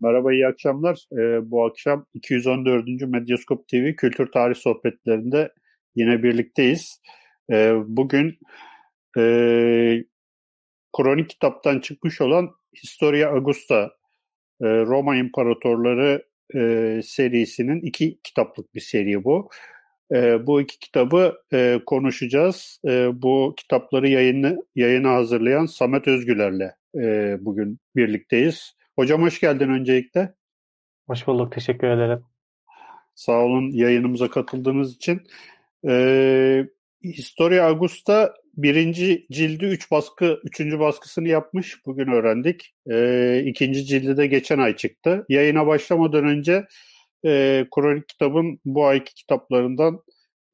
Merhaba, iyi akşamlar. Ee, bu akşam 214. Medyaskop TV Kültür Tarih Sohbetlerinde yine birlikteyiz. Ee, bugün e, kronik kitaptan çıkmış olan Historia Augusta, e, Roma İmparatorları e, serisinin iki kitaplık bir seri bu. E, bu iki kitabı e, konuşacağız. E, bu kitapları yayını, yayına hazırlayan Samet Özgüler'le e, bugün birlikteyiz. Hocam hoş geldin öncelikle. Hoş bulduk, teşekkür ederim. Sağ olun yayınımıza katıldığınız için. Ee, Historia Augusta birinci cildi üç baskı, üçüncü baskısını yapmış. Bugün öğrendik. Ee, ikinci cildi de geçen ay çıktı. Yayına başlamadan önce e, kronik kitabın bu ayki kitaplarından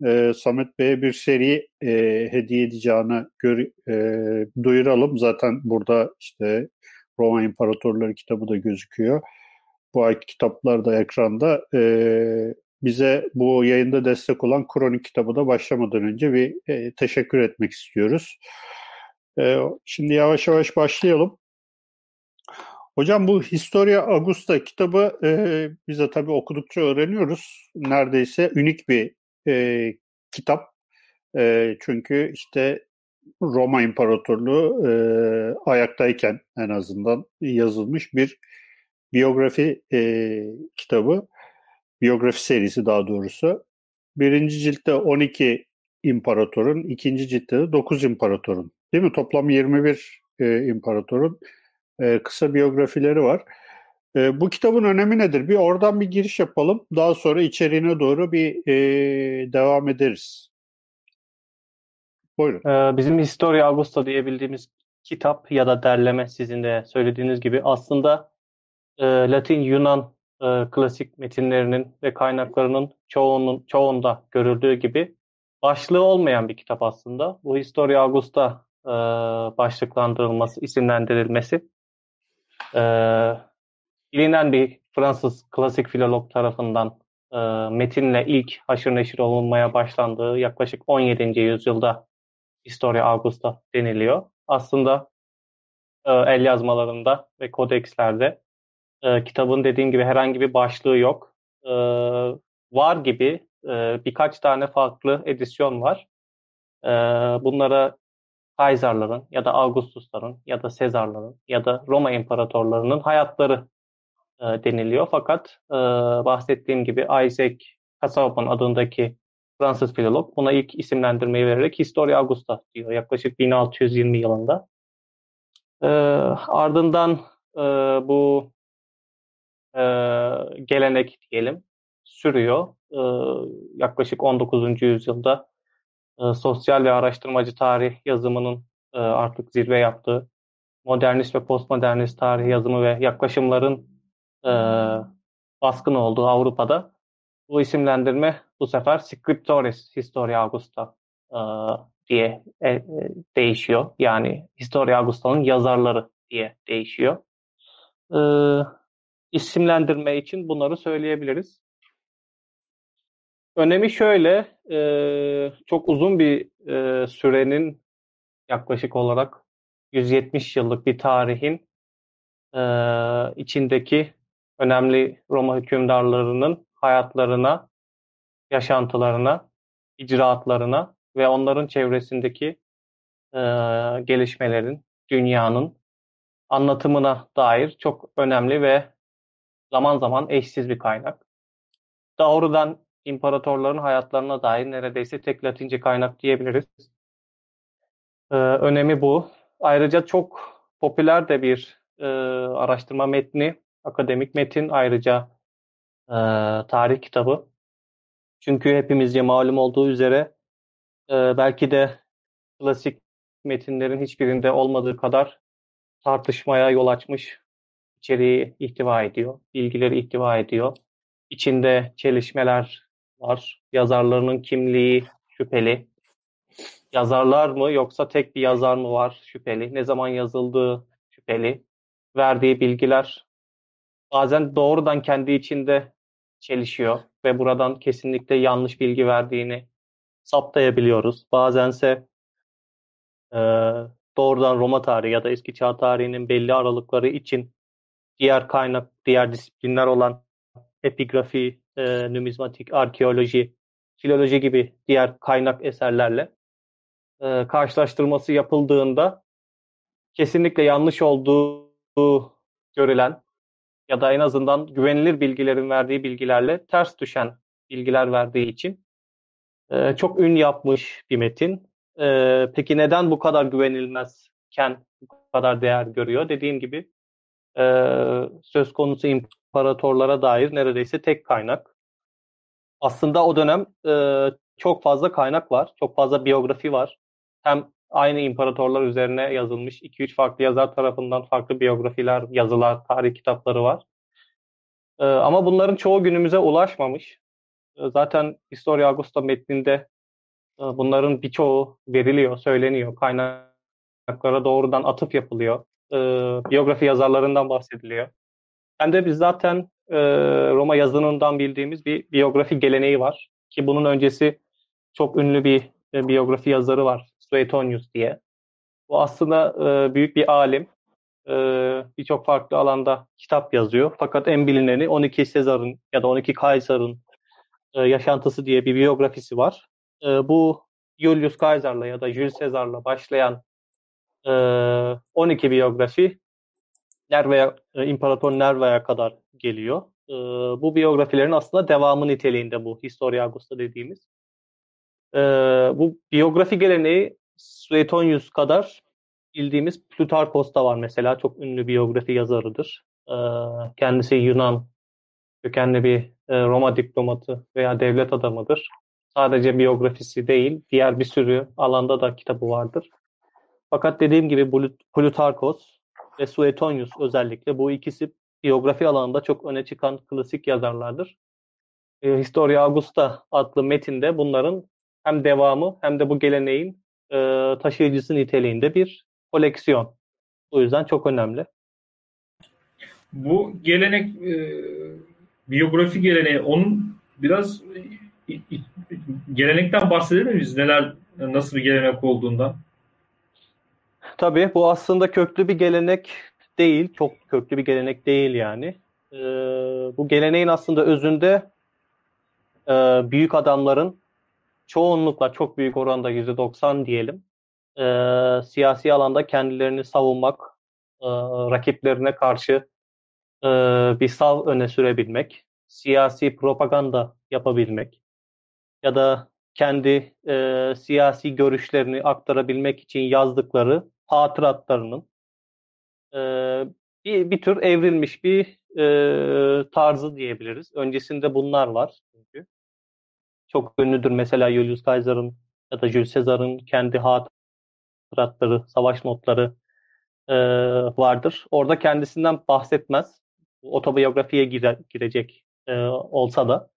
e, Samet Bey'e bir seri e, hediye edeceğini gör, e, duyuralım. Zaten burada işte Roma İmparatorları kitabı da gözüküyor. Bu ayki kitaplar da ekranda. E, bize bu yayında destek olan Kronik kitabı da başlamadan önce bir e, teşekkür etmek istiyoruz. E, şimdi yavaş yavaş başlayalım. Hocam bu Historia Augusta kitabı e, bize tabii okudukça öğreniyoruz. Neredeyse unik bir e, kitap. E, çünkü işte Roma İmparatorluğu e, ayaktayken en azından yazılmış bir biyografi e, kitabı. Biyografi serisi daha doğrusu. Birinci ciltte 12 imparatorun, ikinci ciltte de 9 imparatorun. Değil mi? Toplam 21 e, imparatorun e, kısa biyografileri var. E, bu kitabın önemi nedir? Bir oradan bir giriş yapalım. Daha sonra içeriğine doğru bir e, devam ederiz. Buyurun. Ee, bizim Historia Augusta diyebildiğimiz kitap ya da derleme sizin de söylediğiniz gibi aslında e, Latin Yunan e, klasik metinlerinin ve kaynaklarının çoğunun çoğunda görüldüğü gibi başlığı olmayan bir kitap aslında. Bu Historia Augusta e, başlıklandırılması, isimlendirilmesi e, bilinen bir Fransız klasik filolog tarafından e, metinle ilk haşır neşir olunmaya başlandığı yaklaşık 17. yüzyılda Historia Augusta deniliyor. Aslında e, el yazmalarında ve kodekslerde e, kitabın dediğim gibi herhangi bir başlığı yok. E, var gibi e, birkaç tane farklı edisyon var. E, bunlara Kaysarların ya da Augustusların ya da Sezarların ya da Roma imparatorlarının hayatları e, deniliyor. Fakat e, bahsettiğim gibi Isaac Casaubon adındaki Fransız filolog buna ilk isimlendirmeyi vererek Historia Augusta diyor yaklaşık 1620 yılında. E, ardından e, bu e, gelenek diyelim sürüyor. E, yaklaşık 19. yüzyılda e, sosyal ve araştırmacı tarih yazımının e, artık zirve yaptığı modernist ve postmodernist tarih yazımı ve yaklaşımların e, baskın olduğu Avrupa'da bu isimlendirme bu sefer Scriptores Historia Augusta e, diye e, e, değişiyor. Yani Historia Augusta'nın yazarları diye değişiyor. E, isimlendirme için bunları söyleyebiliriz. Önemi şöyle, e, çok uzun bir e, sürenin yaklaşık olarak 170 yıllık bir tarihin e, içindeki önemli Roma hükümdarlarının hayatlarına, yaşantılarına, icraatlarına ve onların çevresindeki e, gelişmelerin, dünyanın anlatımına dair çok önemli ve zaman zaman eşsiz bir kaynak. Doğrudan imparatorların hayatlarına dair neredeyse tek Latince kaynak diyebiliriz. Ee, önemi bu. Ayrıca çok popüler de bir e, araştırma metni, akademik metin ayrıca e, tarih kitabı. Çünkü hepimizce malum olduğu üzere e, belki de klasik metinlerin hiçbirinde olmadığı kadar tartışmaya yol açmış içeriği ihtiva ediyor, bilgileri ihtiva ediyor. İçinde çelişmeler var. Yazarlarının kimliği şüpheli. Yazarlar mı yoksa tek bir yazar mı var şüpheli. Ne zaman yazıldığı şüpheli. Verdiği bilgiler bazen doğrudan kendi içinde çelişiyor ve buradan kesinlikle yanlış bilgi verdiğini saptayabiliyoruz. Bazense e, doğrudan Roma tarihi ya da eski çağ tarihinin belli aralıkları için diğer kaynak, diğer disiplinler olan epigrafi, e, numizmatik, arkeoloji, filoloji gibi diğer kaynak eserlerle e, karşılaştırması yapıldığında kesinlikle yanlış olduğu görülen ya da en azından güvenilir bilgilerin verdiği bilgilerle ters düşen bilgiler verdiği için e, çok ün yapmış bir metin. E, peki neden bu kadar güvenilmezken bu kadar değer görüyor? Dediğim gibi e, söz konusu imparatorlara dair neredeyse tek kaynak. Aslında o dönem e, çok fazla kaynak var, çok fazla biyografi var. Hem aynı imparatorlar üzerine yazılmış 2-3 farklı yazar tarafından farklı biyografiler, yazılar, tarih kitapları var. E, ama bunların çoğu günümüze ulaşmamış. E, zaten Historia Augusta metninde e, bunların birçoğu veriliyor, söyleniyor. Kaynaklara doğrudan atıf yapılıyor. E, biyografi yazarlarından bahsediliyor. Hem de biz zaten e, Roma yazınından bildiğimiz bir biyografi geleneği var. Ki bunun öncesi çok ünlü bir e, biyografi yazarı var. Suetonius diye. Bu aslında e, büyük bir alim. E, Birçok farklı alanda kitap yazıyor. Fakat en bilineni 12 Sezar'ın ya da 12 Kaysar'ın e, yaşantısı diye bir biyografisi var. E, bu Julius Caesar'la ya da Jules Caesar'la başlayan e, 12 biyografi Nerva'ya, e, İmparator Nerva'ya kadar geliyor. E, bu biyografilerin aslında devamı niteliğinde bu Historia Augusta dediğimiz. E, bu biyografi geleneği Suetonius kadar bildiğimiz Plutarkos da var mesela. Çok ünlü biyografi yazarıdır. E, kendisi Yunan kökenli bir e, Roma diplomatı veya devlet adamıdır. Sadece biyografisi değil, diğer bir sürü alanda da kitabı vardır. Fakat dediğim gibi Plutarkos ve Suetonius özellikle bu ikisi biyografi alanında çok öne çıkan klasik yazarlardır. E, Historia Augusta adlı metinde bunların hem devamı hem de bu geleneğin e, taşıyıcısı niteliğinde bir koleksiyon. O yüzden çok önemli. Bu gelenek e, biyografi geleneği onun biraz e, gelenekten bahsedebilir miyiz? Neler nasıl bir gelenek olduğundan? Tabii bu aslında köklü bir gelenek değil. Çok köklü bir gelenek değil yani. Ee, bu geleneğin aslında özünde e, büyük adamların çoğunlukla çok büyük oranda %90 diyelim e, siyasi alanda kendilerini savunmak, e, rakiplerine karşı e, bir sav öne sürebilmek, siyasi propaganda yapabilmek ya da kendi e, siyasi görüşlerini aktarabilmek için yazdıkları hatıratlarının e, bir, bir tür evrilmiş bir e, tarzı diyebiliriz. Öncesinde bunlar var çünkü. Çok ünlüdür mesela Julius Caesar'ın ya da Jules Caesar'ın kendi hatıratları, savaş notları e, vardır. Orada kendisinden bahsetmez. Otobiyografiye gire, girecek e, olsa da.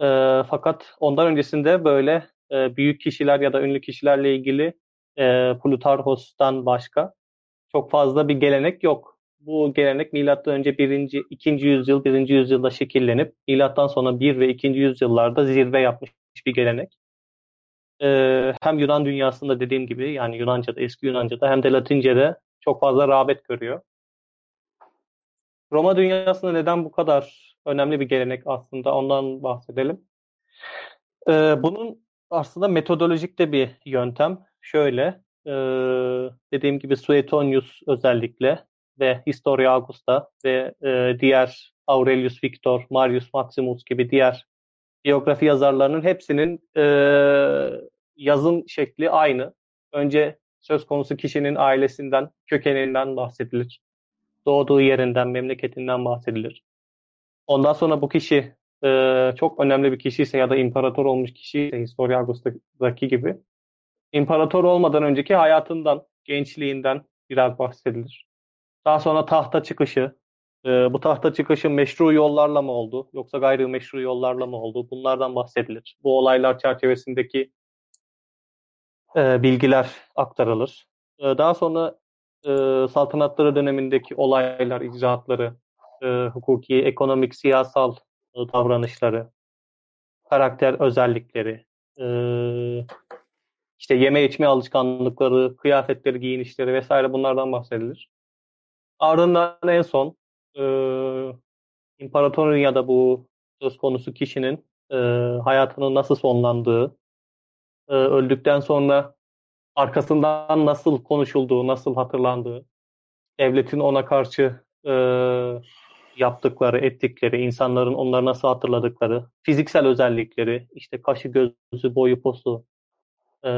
E, fakat ondan öncesinde böyle e, büyük kişiler ya da ünlü kişilerle ilgili e, Plutarhos'tan başka çok fazla bir gelenek yok. Bu gelenek milattan önce 1. 2. yüzyıl 1. yüzyılda şekillenip milattan sonra 1 ve 2. yüzyıllarda zirve yapmış bir gelenek. Ee, hem Yunan dünyasında dediğim gibi yani Yunanca'da, eski Yunanca'da hem de Latince'de çok fazla rağbet görüyor. Roma dünyasında neden bu kadar önemli bir gelenek aslında ondan bahsedelim. Ee, bunun aslında metodolojik de bir yöntem. Şöyle, e, dediğim gibi Suetonius özellikle ve Historia Augusta ve e, diğer Aurelius Victor, Marius Maximus gibi diğer biyografi yazarlarının hepsinin e, yazım şekli aynı. Önce söz konusu kişinin ailesinden, kökeninden bahsedilir. Doğduğu yerinden, memleketinden bahsedilir. Ondan sonra bu kişi e, çok önemli bir kişi ise ya da imparator olmuş kişi ise Historia Augusta'daki gibi imparator olmadan önceki hayatından, gençliğinden biraz bahsedilir. Daha sonra tahta çıkışı, e, bu tahta çıkışı meşru yollarla mı oldu yoksa gayrimeşru yollarla mı oldu? Bunlardan bahsedilir. Bu olaylar çerçevesindeki e, bilgiler aktarılır. E, daha sonra e, saltanatları dönemindeki olaylar, icraatları, e, hukuki, ekonomik, siyasal e, davranışları, karakter özellikleri, e, işte yeme içme alışkanlıkları, kıyafetleri, giyinişleri vesaire bunlardan bahsedilir. Ardından en son e, imparatorun ya da bu söz konusu kişinin e, hayatının nasıl sonlandığı, e, öldükten sonra arkasından nasıl konuşulduğu, nasıl hatırlandığı, devletin ona karşı e, yaptıkları, ettikleri, insanların onları nasıl hatırladıkları, fiziksel özellikleri, işte kaşı, gözü, boyu, posu, e,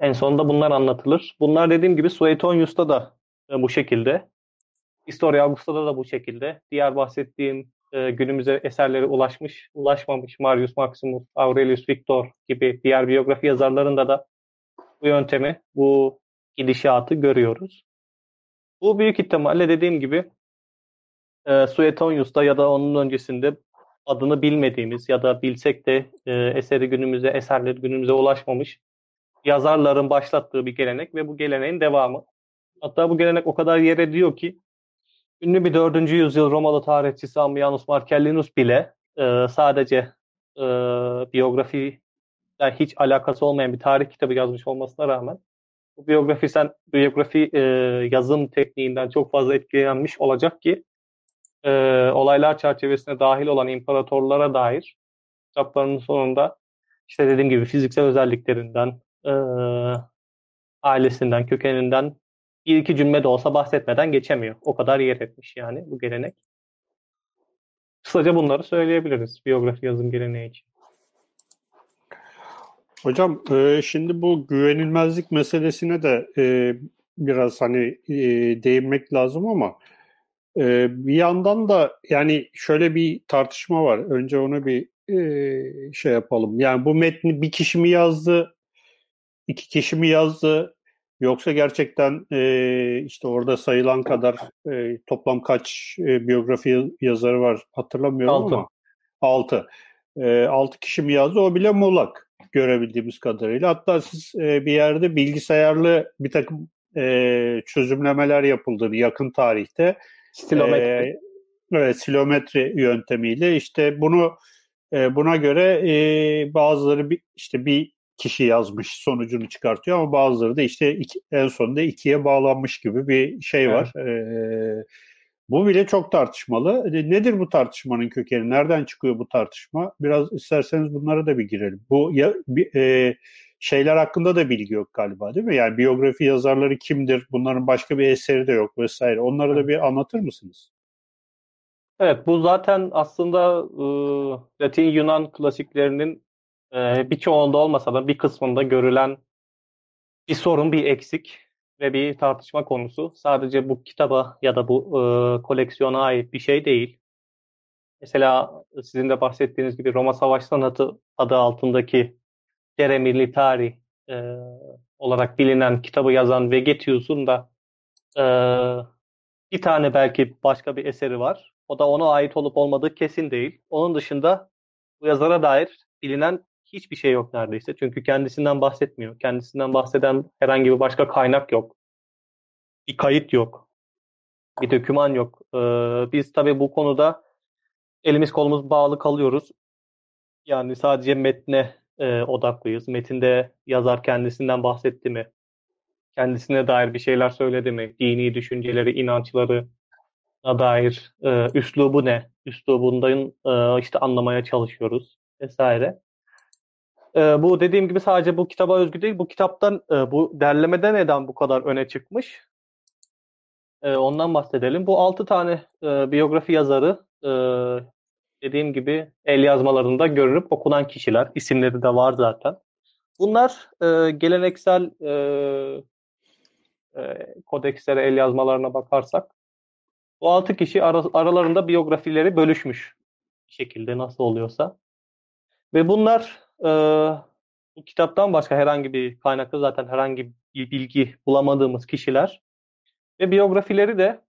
en sonunda bunlar anlatılır. Bunlar dediğim gibi Suetonius'ta da bu şekilde. Historia Augusta'da da bu şekilde. Diğer bahsettiğim e, günümüze eserleri ulaşmış, ulaşmamış Marius Maximus, Aurelius Victor gibi diğer biyografi yazarlarında da bu yöntemi, bu gidişatı görüyoruz. Bu büyük ihtimalle dediğim gibi e, Suetonius'ta ya da onun öncesinde adını bilmediğimiz ya da bilsek de e, eseri günümüze, eserleri günümüze ulaşmamış yazarların başlattığı bir gelenek ve bu geleneğin devamı. Hatta bu gelenek o kadar yer ediyor ki ünlü bir 4. yüzyıl Romalı tarihçisi Ammianus Marcellinus bile e, sadece e, biyografi yani hiç alakası olmayan bir tarih kitabı yazmış olmasına rağmen bu biyografi sen biyografi e, yazım tekniğinden çok fazla etkilenmiş olacak ki e, olaylar çerçevesine dahil olan imparatorlara dair kitaplarının sonunda işte dediğim gibi fiziksel özelliklerinden, e, ailesinden, kökeninden bir iki cümle de olsa bahsetmeden geçemiyor. O kadar yer etmiş yani bu gelenek. Kısaca bunları söyleyebiliriz biyografi yazım geleneği için. Hocam e, şimdi bu güvenilmezlik meselesine de e, biraz hani e, değinmek lazım ama e, bir yandan da yani şöyle bir tartışma var. Önce onu bir e, şey yapalım. Yani bu metni bir kişi mi yazdı, iki kişi mi yazdı, yoksa gerçekten e, işte orada sayılan kadar e, toplam kaç e, biyografi yazarı var hatırlamıyorum altı. ama altı. E, altı kişi mi yazdı o bile muğlak görebildiğimiz kadarıyla. Hatta siz e, bir yerde bilgisayarlı bir takım e, çözümlemeler yapıldı yakın tarihte. Stilometri. E, evet, silometri yöntemiyle işte bunu e, buna göre e, bazıları bir, işte bir kişi yazmış sonucunu çıkartıyor ama bazıları da işte iki, en sonunda ikiye bağlanmış gibi bir şey var. Evet. E, bu bile çok tartışmalı. E, nedir bu tartışmanın kökeni? Nereden çıkıyor bu tartışma? Biraz isterseniz bunlara da bir girelim. Bu ya, bir, e, şeyler hakkında da bilgi yok galiba değil mi? Yani biyografi yazarları kimdir? Bunların başka bir eseri de yok vesaire. Onları da bir anlatır mısınız? Evet, bu zaten aslında e, Latin Yunan klasiklerinin e, birçoğunda olmasa da bir kısmında görülen bir sorun, bir eksik ve bir tartışma konusu. Sadece bu kitaba ya da bu e, koleksiyona ait bir şey değil. Mesela sizin de bahsettiğiniz gibi Roma Savaş Sanatı adı altındaki Dere Militari e, olarak bilinen kitabı yazan Vegetius'un da e, bir tane belki başka bir eseri var. O da ona ait olup olmadığı kesin değil. Onun dışında bu yazara dair bilinen hiçbir şey yok neredeyse. Çünkü kendisinden bahsetmiyor. Kendisinden bahseden herhangi bir başka kaynak yok. Bir kayıt yok. Bir döküman yok. Ee, biz tabii bu konuda elimiz kolumuz bağlı kalıyoruz. Yani sadece metne e, odaklıyız. Metinde yazar kendisinden bahsetti mi? Kendisine dair bir şeyler söyledi mi? Dini düşünceleri, inançları dair e, üslubu ne? Üslubundan e, işte anlamaya çalışıyoruz vesaire. E, bu dediğim gibi sadece bu kitaba özgü değil. Bu kitaptan, e, bu derlemede neden bu kadar öne çıkmış? E, ondan bahsedelim. Bu altı tane e, biyografi yazarı e, dediğim gibi el yazmalarında görünüp okunan kişiler. İsimleri de var zaten. Bunlar e, geleneksel e, e, kodekslere, el yazmalarına bakarsak bu altı kişi ara, aralarında biyografileri bölüşmüş bir şekilde nasıl oluyorsa. Ve bunlar e, bu kitaptan başka herhangi bir kaynakta zaten herhangi bir bilgi bulamadığımız kişiler ve biyografileri de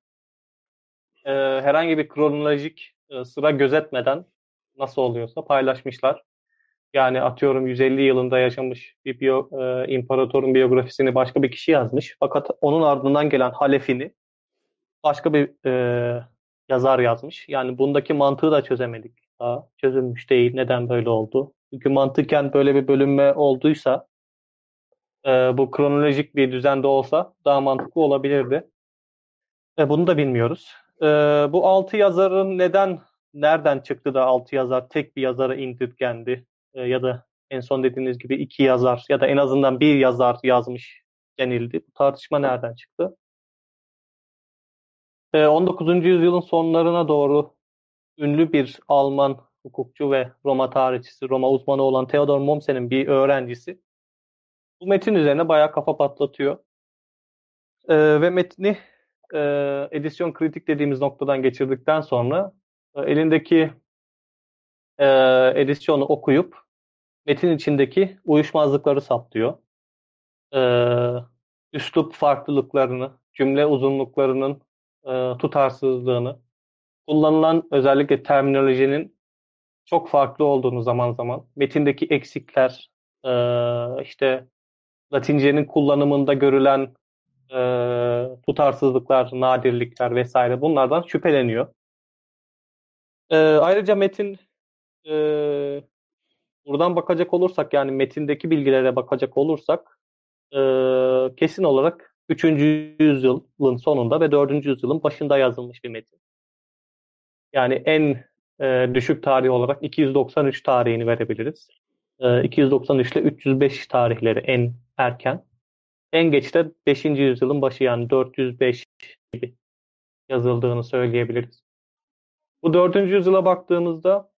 e, herhangi bir kronolojik e, sıra gözetmeden nasıl oluyorsa paylaşmışlar. Yani atıyorum 150 yılında yaşamış bir biyo, e, imparatorun biyografisini başka bir kişi yazmış. Fakat onun ardından gelen halefini başka bir e, yazar yazmış. Yani bundaki mantığı da çözemedik. Daha çözülmüş değil. Neden böyle oldu? Çünkü mantıken böyle bir bölünme olduysa e, bu kronolojik bir düzende olsa daha mantıklı olabilirdi. E, bunu da bilmiyoruz. e, bu altı yazarın neden, nereden çıktı da altı yazar tek bir yazara indirgendi? E, ya da en son dediğiniz gibi iki yazar ya da en azından bir yazar yazmış denildi. Bu tartışma nereden çıktı? E, 19. yüzyılın sonlarına doğru ünlü bir Alman hukukçu ve Roma tarihçisi, Roma uzmanı olan Theodor Mommsen'in bir öğrencisi bu metin üzerine bayağı kafa patlatıyor. E, ve metni e, edisyon kritik dediğimiz noktadan geçirdikten sonra e, elindeki e, edisyonu okuyup metin içindeki uyuşmazlıkları saptıyor. E, üslup farklılıklarını, cümle uzunluklarının e, tutarsızlığını, kullanılan özellikle terminolojinin çok farklı olduğunu zaman zaman, metindeki eksikler, e, işte Latince'nin kullanımında görülen e, tutarsızlıklar, nadirlikler vesaire bunlardan şüpheleniyor. E, ayrıca metin e, buradan bakacak olursak yani metindeki bilgilere bakacak olursak e, kesin olarak 3. yüzyılın sonunda ve 4. yüzyılın başında yazılmış bir metin. Yani en e, düşük tarih olarak 293 tarihini verebiliriz. E, 293 ile 305 tarihleri en erken. En geç de 5. yüzyılın başı yani 405 gibi yazıldığını söyleyebiliriz. Bu 4. yüzyıla baktığımızda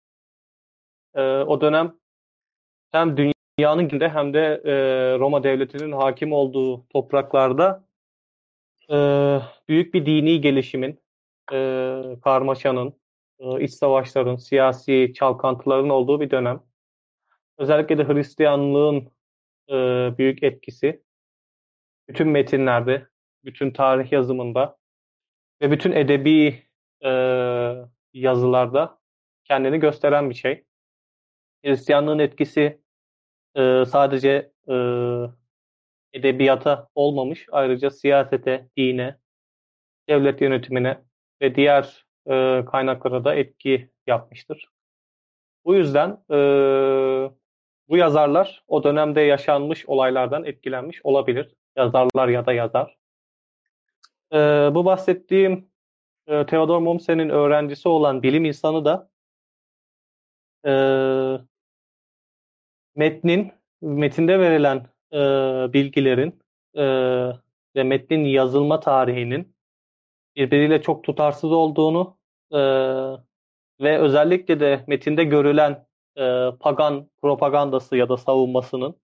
e, o dönem hem dünyanın günde hem de e, Roma devletinin hakim olduğu topraklarda e, büyük bir dini gelişimin, e, karmaşanın, iç savaşların, siyasi çalkantıların olduğu bir dönem. Özellikle de Hristiyanlığın e, büyük etkisi bütün metinlerde, bütün tarih yazımında ve bütün edebi e, yazılarda kendini gösteren bir şey. Hristiyanlığın etkisi e, sadece e, edebiyata olmamış, ayrıca siyasete, dine, devlet yönetimine ve diğer e, kaynaklara da etki yapmıştır. Bu yüzden e, bu yazarlar o dönemde yaşanmış olaylardan etkilenmiş olabilir. Yazarlar ya da yazar. E, bu bahsettiğim e, Theodor Mommsen'in öğrencisi olan bilim insanı da e, metnin, metinde verilen e, bilgilerin e, ve metnin yazılma tarihinin birbiriyle çok tutarsız olduğunu e, ve özellikle de metinde görülen e, pagan propagandası ya da savunmasının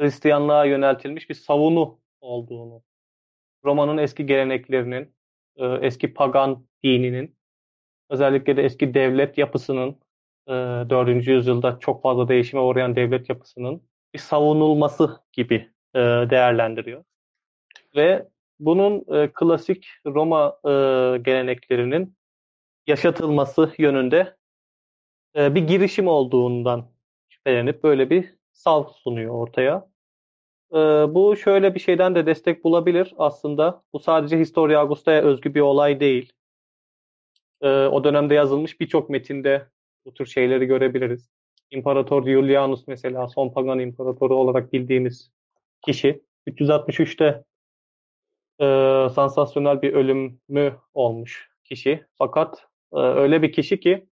Hristiyanlığa yöneltilmiş bir savunu olduğunu, Roma'nın eski geleneklerinin, e, eski pagan dininin, özellikle de eski devlet yapısının, e, 4. yüzyılda çok fazla değişime uğrayan devlet yapısının bir savunulması gibi e, değerlendiriyor. Ve bunun e, klasik Roma e, geleneklerinin yaşatılması yönünde e, bir girişim olduğundan şüphelenip böyle bir sav sunuyor ortaya. E, bu şöyle bir şeyden de destek bulabilir aslında. Bu sadece Historia Augusta'ya özgü bir olay değil. E, o dönemde yazılmış birçok metinde bu tür şeyleri görebiliriz. İmparator Julianus mesela son pagan imparatoru olarak bildiğimiz kişi 363'te e, sansasyonel bir ölümü olmuş kişi. Fakat e, öyle bir kişi ki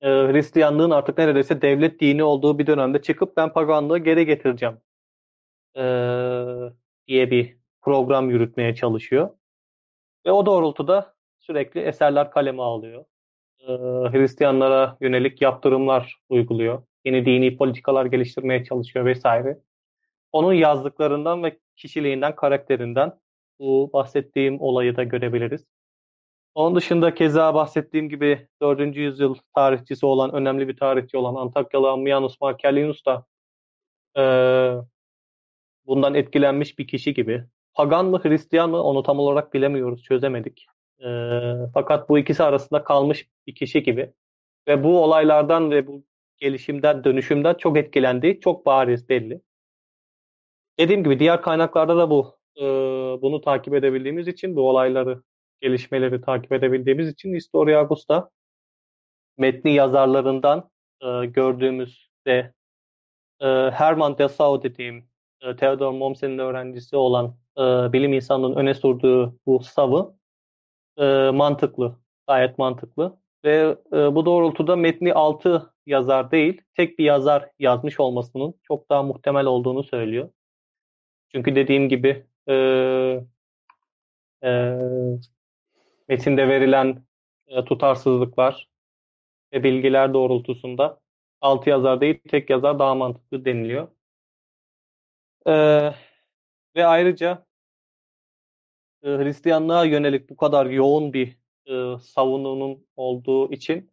e, Hristiyanlığın artık neredeyse devlet dini olduğu bir dönemde çıkıp ben paganlığı geri getireceğim e, diye bir program yürütmeye çalışıyor. Ve o doğrultuda sürekli eserler kaleme alıyor. Hristiyanlara yönelik yaptırımlar uyguluyor. Yeni dini politikalar geliştirmeye çalışıyor vesaire. Onun yazdıklarından ve kişiliğinden, karakterinden bu bahsettiğim olayı da görebiliriz. Onun dışında keza bahsettiğim gibi 4. yüzyıl tarihçisi olan, önemli bir tarihçi olan Antakyalı Ammianus Marcellinus da e, bundan etkilenmiş bir kişi gibi. Pagan mı Hristiyan mı onu tam olarak bilemiyoruz, çözemedik. E, fakat bu ikisi arasında kalmış bir kişi gibi. Ve bu olaylardan ve bu gelişimden, dönüşümden çok etkilendiği çok bariz belli. Dediğim gibi diğer kaynaklarda da bu e, bunu takip edebildiğimiz için bu olayları gelişmeleri takip edebildiğimiz için Historia Augusta metni yazarlarından e, gördüğümüz ve e, Hermann Dessau dediğim e, Theodor Mommsen'in öğrencisi olan e, bilim insanının öne sürdüğü bu savı e, mantıklı. Gayet mantıklı. Ve e, bu doğrultuda metni 6 yazar değil, tek bir yazar yazmış olmasının çok daha muhtemel olduğunu söylüyor. Çünkü dediğim gibi e, e, metinde verilen e, tutarsızlıklar ve bilgiler doğrultusunda altı yazar değil tek yazar daha mantıklı deniliyor. E, ve ayrıca e, Hristiyanlığa yönelik bu kadar yoğun bir e, savununun olduğu için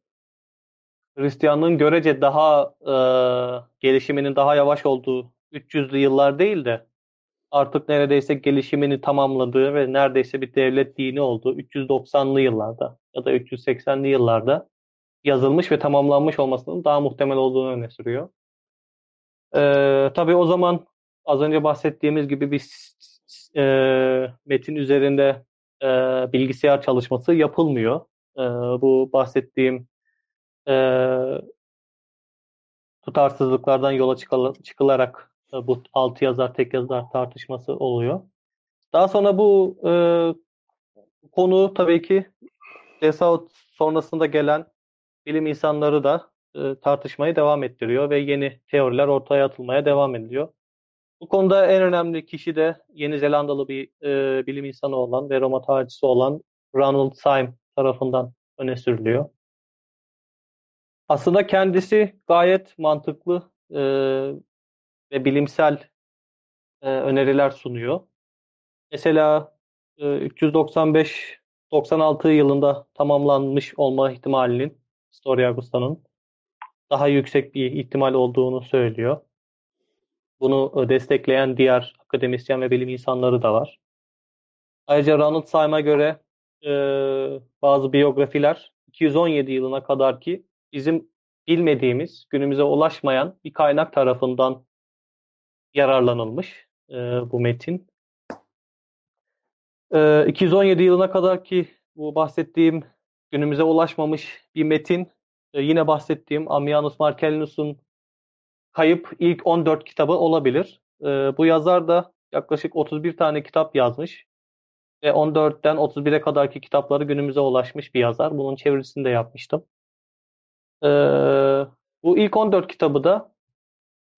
Hristiyanlığın görece daha e, gelişiminin daha yavaş olduğu 300'lü yıllar değil de artık neredeyse gelişimini tamamladığı ve neredeyse bir devlet dini olduğu 390'lı yıllarda ya da 380'li yıllarda yazılmış ve tamamlanmış olmasının daha muhtemel olduğunu öne sürüyor. Ee, tabii o zaman az önce bahsettiğimiz gibi bir e, metin üzerinde e, bilgisayar çalışması yapılmıyor. E, bu bahsettiğim e, tutarsızlıklardan yola çıkılarak bu altı yazar tek yazar tartışması oluyor. Daha sonra bu e, konu tabii ki Desaut sonrasında gelen bilim insanları da e, tartışmayı devam ettiriyor ve yeni teoriler ortaya atılmaya devam ediliyor. Bu konuda en önemli kişi de Yeni Zelandalı bir e, bilim insanı olan ve Roma tarihçisi olan Ronald Syme tarafından öne sürülüyor. Aslında kendisi gayet mantıklı e, ve bilimsel e, öneriler sunuyor. Mesela e, 395-96 yılında tamamlanmış olma ihtimalinin Storia Augusta'nın daha yüksek bir ihtimal olduğunu söylüyor. Bunu destekleyen diğer akademisyen ve bilim insanları da var. Ayrıca Ronald Syme'a göre e, bazı biyografiler 217 yılına kadar ki bizim bilmediğimiz, günümüze ulaşmayan bir kaynak tarafından yararlanılmış e, bu metin. E, 217 yılına kadar ki bu bahsettiğim günümüze ulaşmamış bir metin e, yine bahsettiğim Ammianus Marcellinus'un kayıp ilk 14 kitabı olabilir. E, bu yazar da yaklaşık 31 tane kitap yazmış ve 14'ten 31'e kadarki kitapları günümüze ulaşmış bir yazar. Bunun çevirisini de yapmıştım. E, bu ilk 14 kitabı da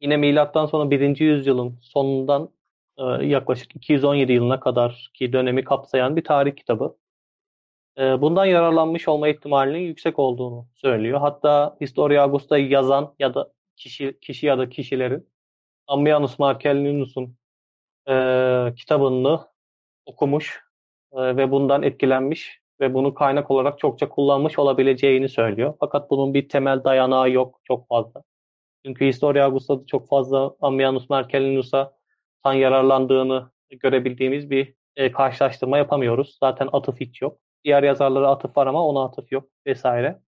yine milattan sonra 1. yüzyılın sonundan e, yaklaşık 217 yılına kadar ki dönemi kapsayan bir tarih kitabı. E, bundan yararlanmış olma ihtimalinin yüksek olduğunu söylüyor. Hatta Historia Augusta'yı yazan ya da kişi, kişi ya da kişilerin Ammianus Marcellinus'un e, kitabını okumuş e, ve bundan etkilenmiş ve bunu kaynak olarak çokça kullanmış olabileceğini söylüyor. Fakat bunun bir temel dayanağı yok çok fazla. Çünkü Historia Augusta'da çok fazla Ammianus Marcellinus'a tan yararlandığını görebildiğimiz bir e, karşılaştırma yapamıyoruz. Zaten atıf hiç yok. Diğer yazarlara atıf var ama ona atıf yok vesaire.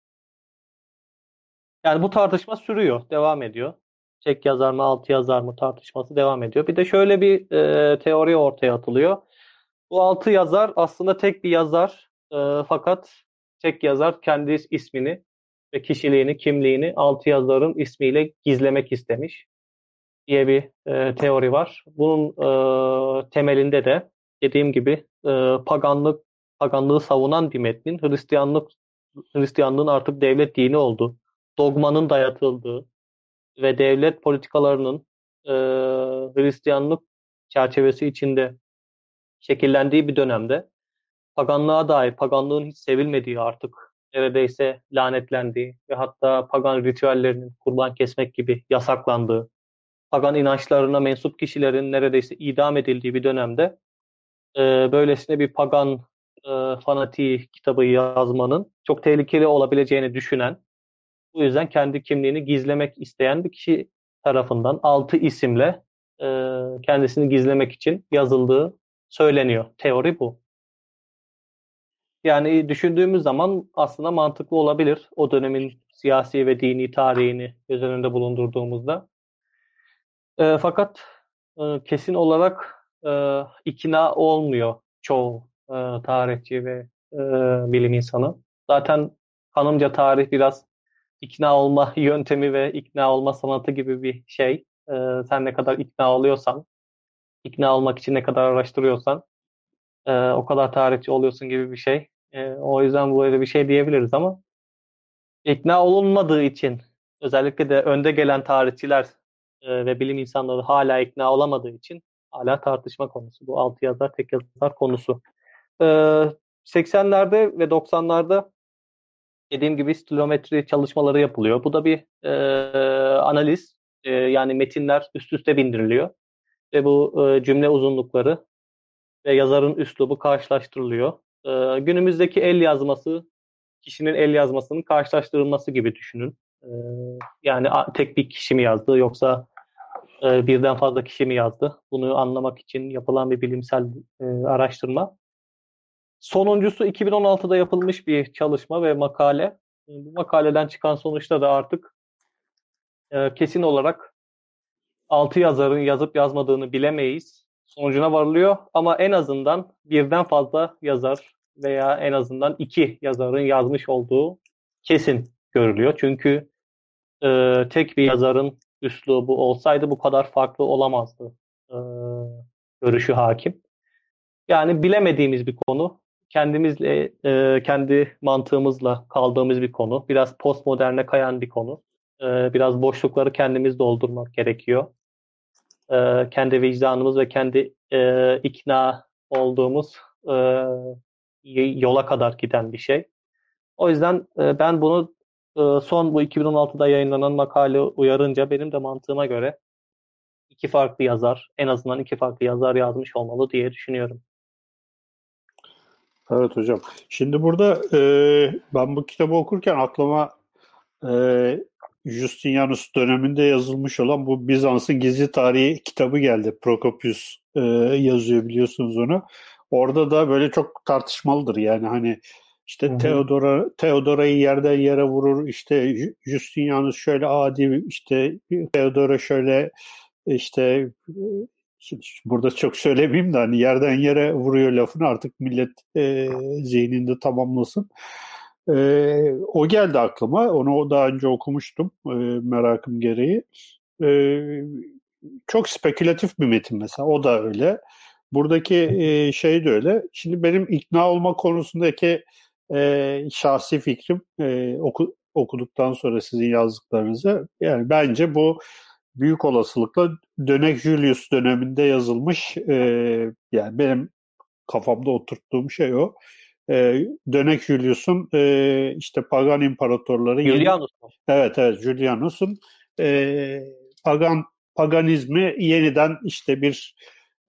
Yani bu tartışma sürüyor, devam ediyor. Çek yazar mı, altı yazar mı tartışması devam ediyor. Bir de şöyle bir e, teori ortaya atılıyor. Bu altı yazar aslında tek bir yazar e, fakat tek yazar kendi ismini ve kişiliğini, kimliğini altı yazarın ismiyle gizlemek istemiş diye bir e, teori var. Bunun e, temelinde de dediğim gibi e, paganlık paganlığı savunan bir metnin Hristiyanlık Hristiyanlığın artık devlet dini olduğu, dogmanın dayatıldığı ve devlet politikalarının e, Hristiyanlık çerçevesi içinde şekillendiği bir dönemde paganlığa dair, paganlığın hiç sevilmediği artık neredeyse lanetlendiği ve hatta pagan ritüellerinin kurban kesmek gibi yasaklandığı, pagan inançlarına mensup kişilerin neredeyse idam edildiği bir dönemde e, böylesine bir pagan e, fanatiği kitabı yazmanın çok tehlikeli olabileceğini düşünen, bu yüzden kendi kimliğini gizlemek isteyen bir kişi tarafından altı isimle e, kendisini gizlemek için yazıldığı söyleniyor. Teori bu. Yani düşündüğümüz zaman aslında mantıklı olabilir o dönemin siyasi ve dini tarihini göz önünde bulundurduğumuzda. E, fakat e, kesin olarak e, ikna olmuyor çoğu e, tarihçi ve e, bilim insanı. Zaten kanımca tarih biraz ikna olma yöntemi ve ikna olma sanatı gibi bir şey. E, sen ne kadar ikna oluyorsan, ikna olmak için ne kadar araştırıyorsan e, o kadar tarihçi oluyorsun gibi bir şey. E, o yüzden böyle bir şey diyebiliriz ama ikna olunmadığı için özellikle de önde gelen tarihçiler e, ve bilim insanları hala ikna olamadığı için hala tartışma konusu. Bu altı yazar tek yazar konusu. E, 80'lerde ve 90'larda dediğim gibi stilometri çalışmaları yapılıyor. Bu da bir e, analiz. E, yani metinler üst üste bindiriliyor. Ve bu e, cümle uzunlukları ve yazarın üslubu karşılaştırılıyor. E, günümüzdeki el yazması, kişinin el yazmasının karşılaştırılması gibi düşünün. E, yani tek bir kişi mi yazdı yoksa e, birden fazla kişi mi yazdı? Bunu anlamak için yapılan bir bilimsel e, araştırma. Sonuncusu 2016'da yapılmış bir çalışma ve makale. Bu makaleden çıkan sonuçta da artık e, kesin olarak altı yazarın yazıp yazmadığını bilemeyiz. Sonucuna varılıyor ama en azından birden fazla yazar veya en azından iki yazarın yazmış olduğu kesin görülüyor. Çünkü e, tek bir yazarın üslubu olsaydı bu kadar farklı olamazdı e, görüşü hakim. Yani bilemediğimiz bir konu kendimizle, e, kendi mantığımızla kaldığımız bir konu. Biraz postmoderne kayan bir konu. E, biraz boşlukları kendimiz doldurmak gerekiyor. E, kendi vicdanımız ve kendi e, ikna olduğumuz e, yola kadar giden bir şey. O yüzden e, ben bunu e, son bu 2016'da yayınlanan makale uyarınca benim de mantığıma göre iki farklı yazar, en azından iki farklı yazar yazmış olmalı diye düşünüyorum. Evet hocam. Şimdi burada e, ben bu kitabı okurken aklıma e, Justinianus döneminde yazılmış olan bu Bizans'ın gizli tarihi kitabı geldi. Prokopius e, yazıyor biliyorsunuz onu. Orada da böyle çok tartışmalıdır yani hani işte. Theodora Theodora'yı yerden yere vurur. işte Justinianus şöyle adi işte Theodora şöyle işte Şimdi burada çok söylemeyeyim de hani yerden yere vuruyor lafını artık millet e, zihninde tamamlasın. E, o geldi aklıma. Onu daha önce okumuştum e, merakım gereği. E, çok spekülatif bir metin mesela. O da öyle. Buradaki e, şey de öyle. Şimdi benim ikna olma konusundaki e, şahsi fikrim e, oku, okuduktan sonra sizin yazdıklarınızı yani bence bu büyük olasılıkla dönek Julius döneminde yazılmış e, yani benim kafamda oturttuğum şey o. E, dönek Julius'un e, işte pagan imparatorları Julianus mu? Evet evet Julianus'un e, pagan paganizmi yeniden işte bir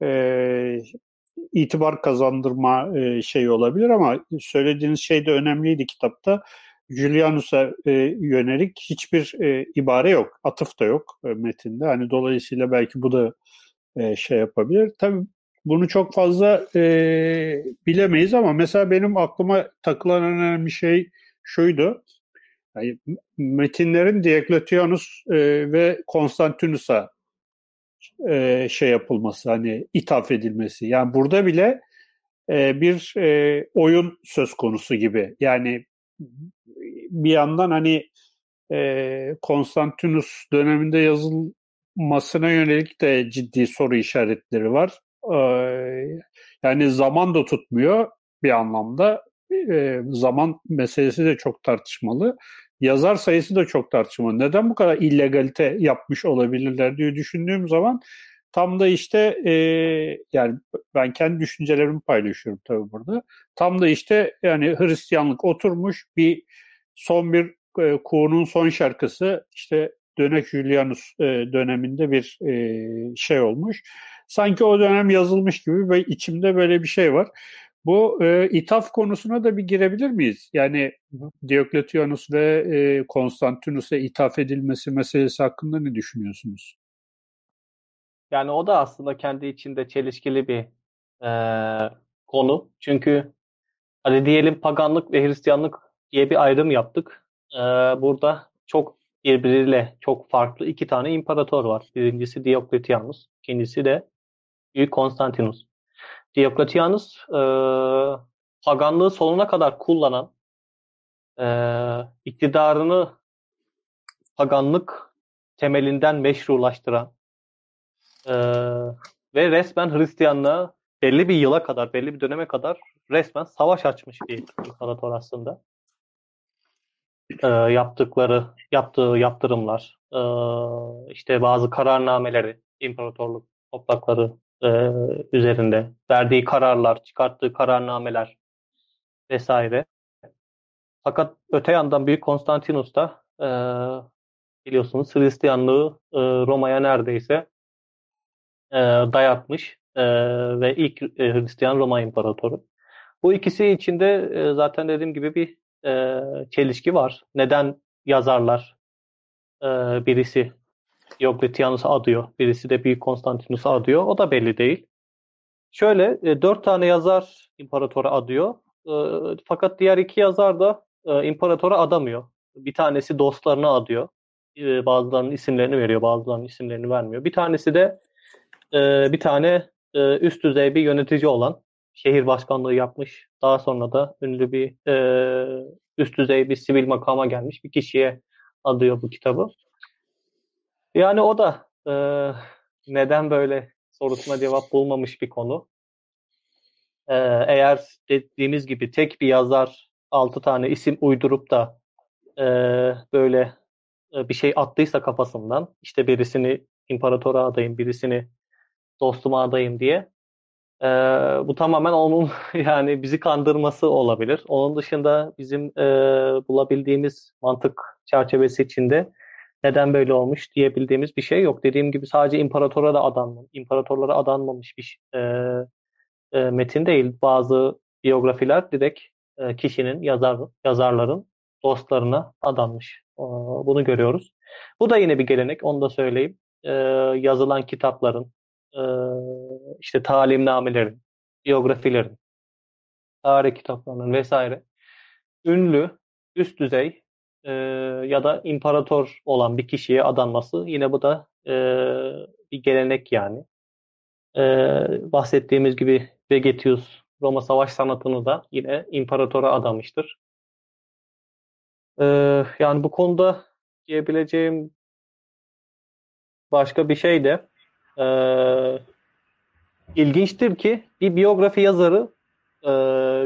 e, itibar kazandırma e, şeyi olabilir ama söylediğiniz şey de önemliydi kitapta. Julianus'a e, yönelik hiçbir e, ibare yok. Atıf da yok e, metinde. Hani dolayısıyla belki bu da e, şey yapabilir. Tabii bunu çok fazla e, bilemeyiz ama mesela benim aklıma takılan önemli şey şuydu. Yani metinlerin Diocletianus e, ve Konstantinus'a e, şey yapılması, hani ithaf edilmesi. Yani burada bile e, bir e, oyun söz konusu gibi. Yani bir yandan hani e, Konstantinus döneminde yazılmasına yönelik de ciddi soru işaretleri var. Yani zaman da tutmuyor bir anlamda. Zaman meselesi de çok tartışmalı. Yazar sayısı da çok tartışmalı. Neden bu kadar illegalite yapmış olabilirler diye düşündüğüm zaman tam da işte yani ben kendi düşüncelerimi paylaşıyorum tabii burada. Tam da işte yani Hristiyanlık oturmuş bir son bir e, Kuğu'nun son şarkısı işte Dönek Julianus döneminde bir şey olmuş. Sanki o dönem yazılmış gibi ve içimde böyle bir şey var. Bu e, ithaf konusuna da bir girebilir miyiz? Yani Diokletianus ve e, Konstantinus'a ithaf edilmesi meselesi hakkında ne düşünüyorsunuz? Yani o da aslında kendi içinde çelişkili bir e, konu. Çünkü hadi diyelim paganlık ve Hristiyanlık diye bir ayrım yaptık. Ee, burada çok birbiriyle çok farklı iki tane imparator var. Birincisi Diokletianus, ikincisi de Büyük Konstantinus. Diokletianus e, paganlığı sonuna kadar kullanan, e, iktidarını paganlık temelinden meşrulaştıran e, ve resmen Hristiyanlığa belli bir yıla kadar, belli bir döneme kadar resmen savaş açmış bir imparator aslında. E, yaptıkları, yaptığı yaptırımlar, e, işte bazı kararnameleri, imparatorluk toprakları e, üzerinde verdiği kararlar, çıkarttığı kararnameler vesaire. Fakat öte yandan Büyük Konstantinus da e, biliyorsunuz Hristiyanlığı e, Roma'ya neredeyse e, dayatmış e, ve ilk e, Hristiyan Roma İmparatoru. Bu ikisi içinde e, zaten dediğim gibi bir e, çelişki var. Neden yazarlar e, birisi Diocletianus'u adıyor, birisi de Büyük Konstantinus'u adıyor o da belli değil. Şöyle e, dört tane yazar imparatora adıyor. E, fakat diğer iki yazar da e, imparatora adamıyor. Bir tanesi dostlarına adıyor. Bazılarının isimlerini veriyor, bazılarının isimlerini vermiyor. Bir tanesi de bir tane üst düzey bir yönetici olan şehir başkanlığı yapmış. Daha sonra da ünlü bir üst düzey bir sivil makama gelmiş bir kişiye adıyor bu kitabı. Yani o da e, neden böyle sorusuna cevap bulmamış bir konu. E, eğer dediğimiz gibi tek bir yazar altı tane isim uydurup da e, böyle e, bir şey attıysa kafasından işte birisini imparatora adayım, birisini dostuma adayım diye e, bu tamamen onun yani bizi kandırması olabilir. Onun dışında bizim e, bulabildiğimiz mantık çerçevesi içinde neden böyle olmuş diyebildiğimiz bir şey yok. Dediğim gibi sadece imparatora da adanmamış, imparatorlara adanmamış bir e, e, metin değil. Bazı biyografiler direkt e, kişinin, yazar, yazarların dostlarına adanmış. E, bunu görüyoruz. Bu da yine bir gelenek, onu da söyleyeyim. E, yazılan kitapların, e, işte talimnamelerin, biyografilerin, tarih kitaplarının vesaire ünlü, üst düzey e, ya da imparator olan bir kişiye adanması yine bu da e, bir gelenek yani. E, bahsettiğimiz gibi Vegetius Roma savaş sanatını da yine imparatora adamıştır. E, yani bu konuda diyebileceğim başka bir şey de e, ilginçtir ki bir biyografi yazarı e,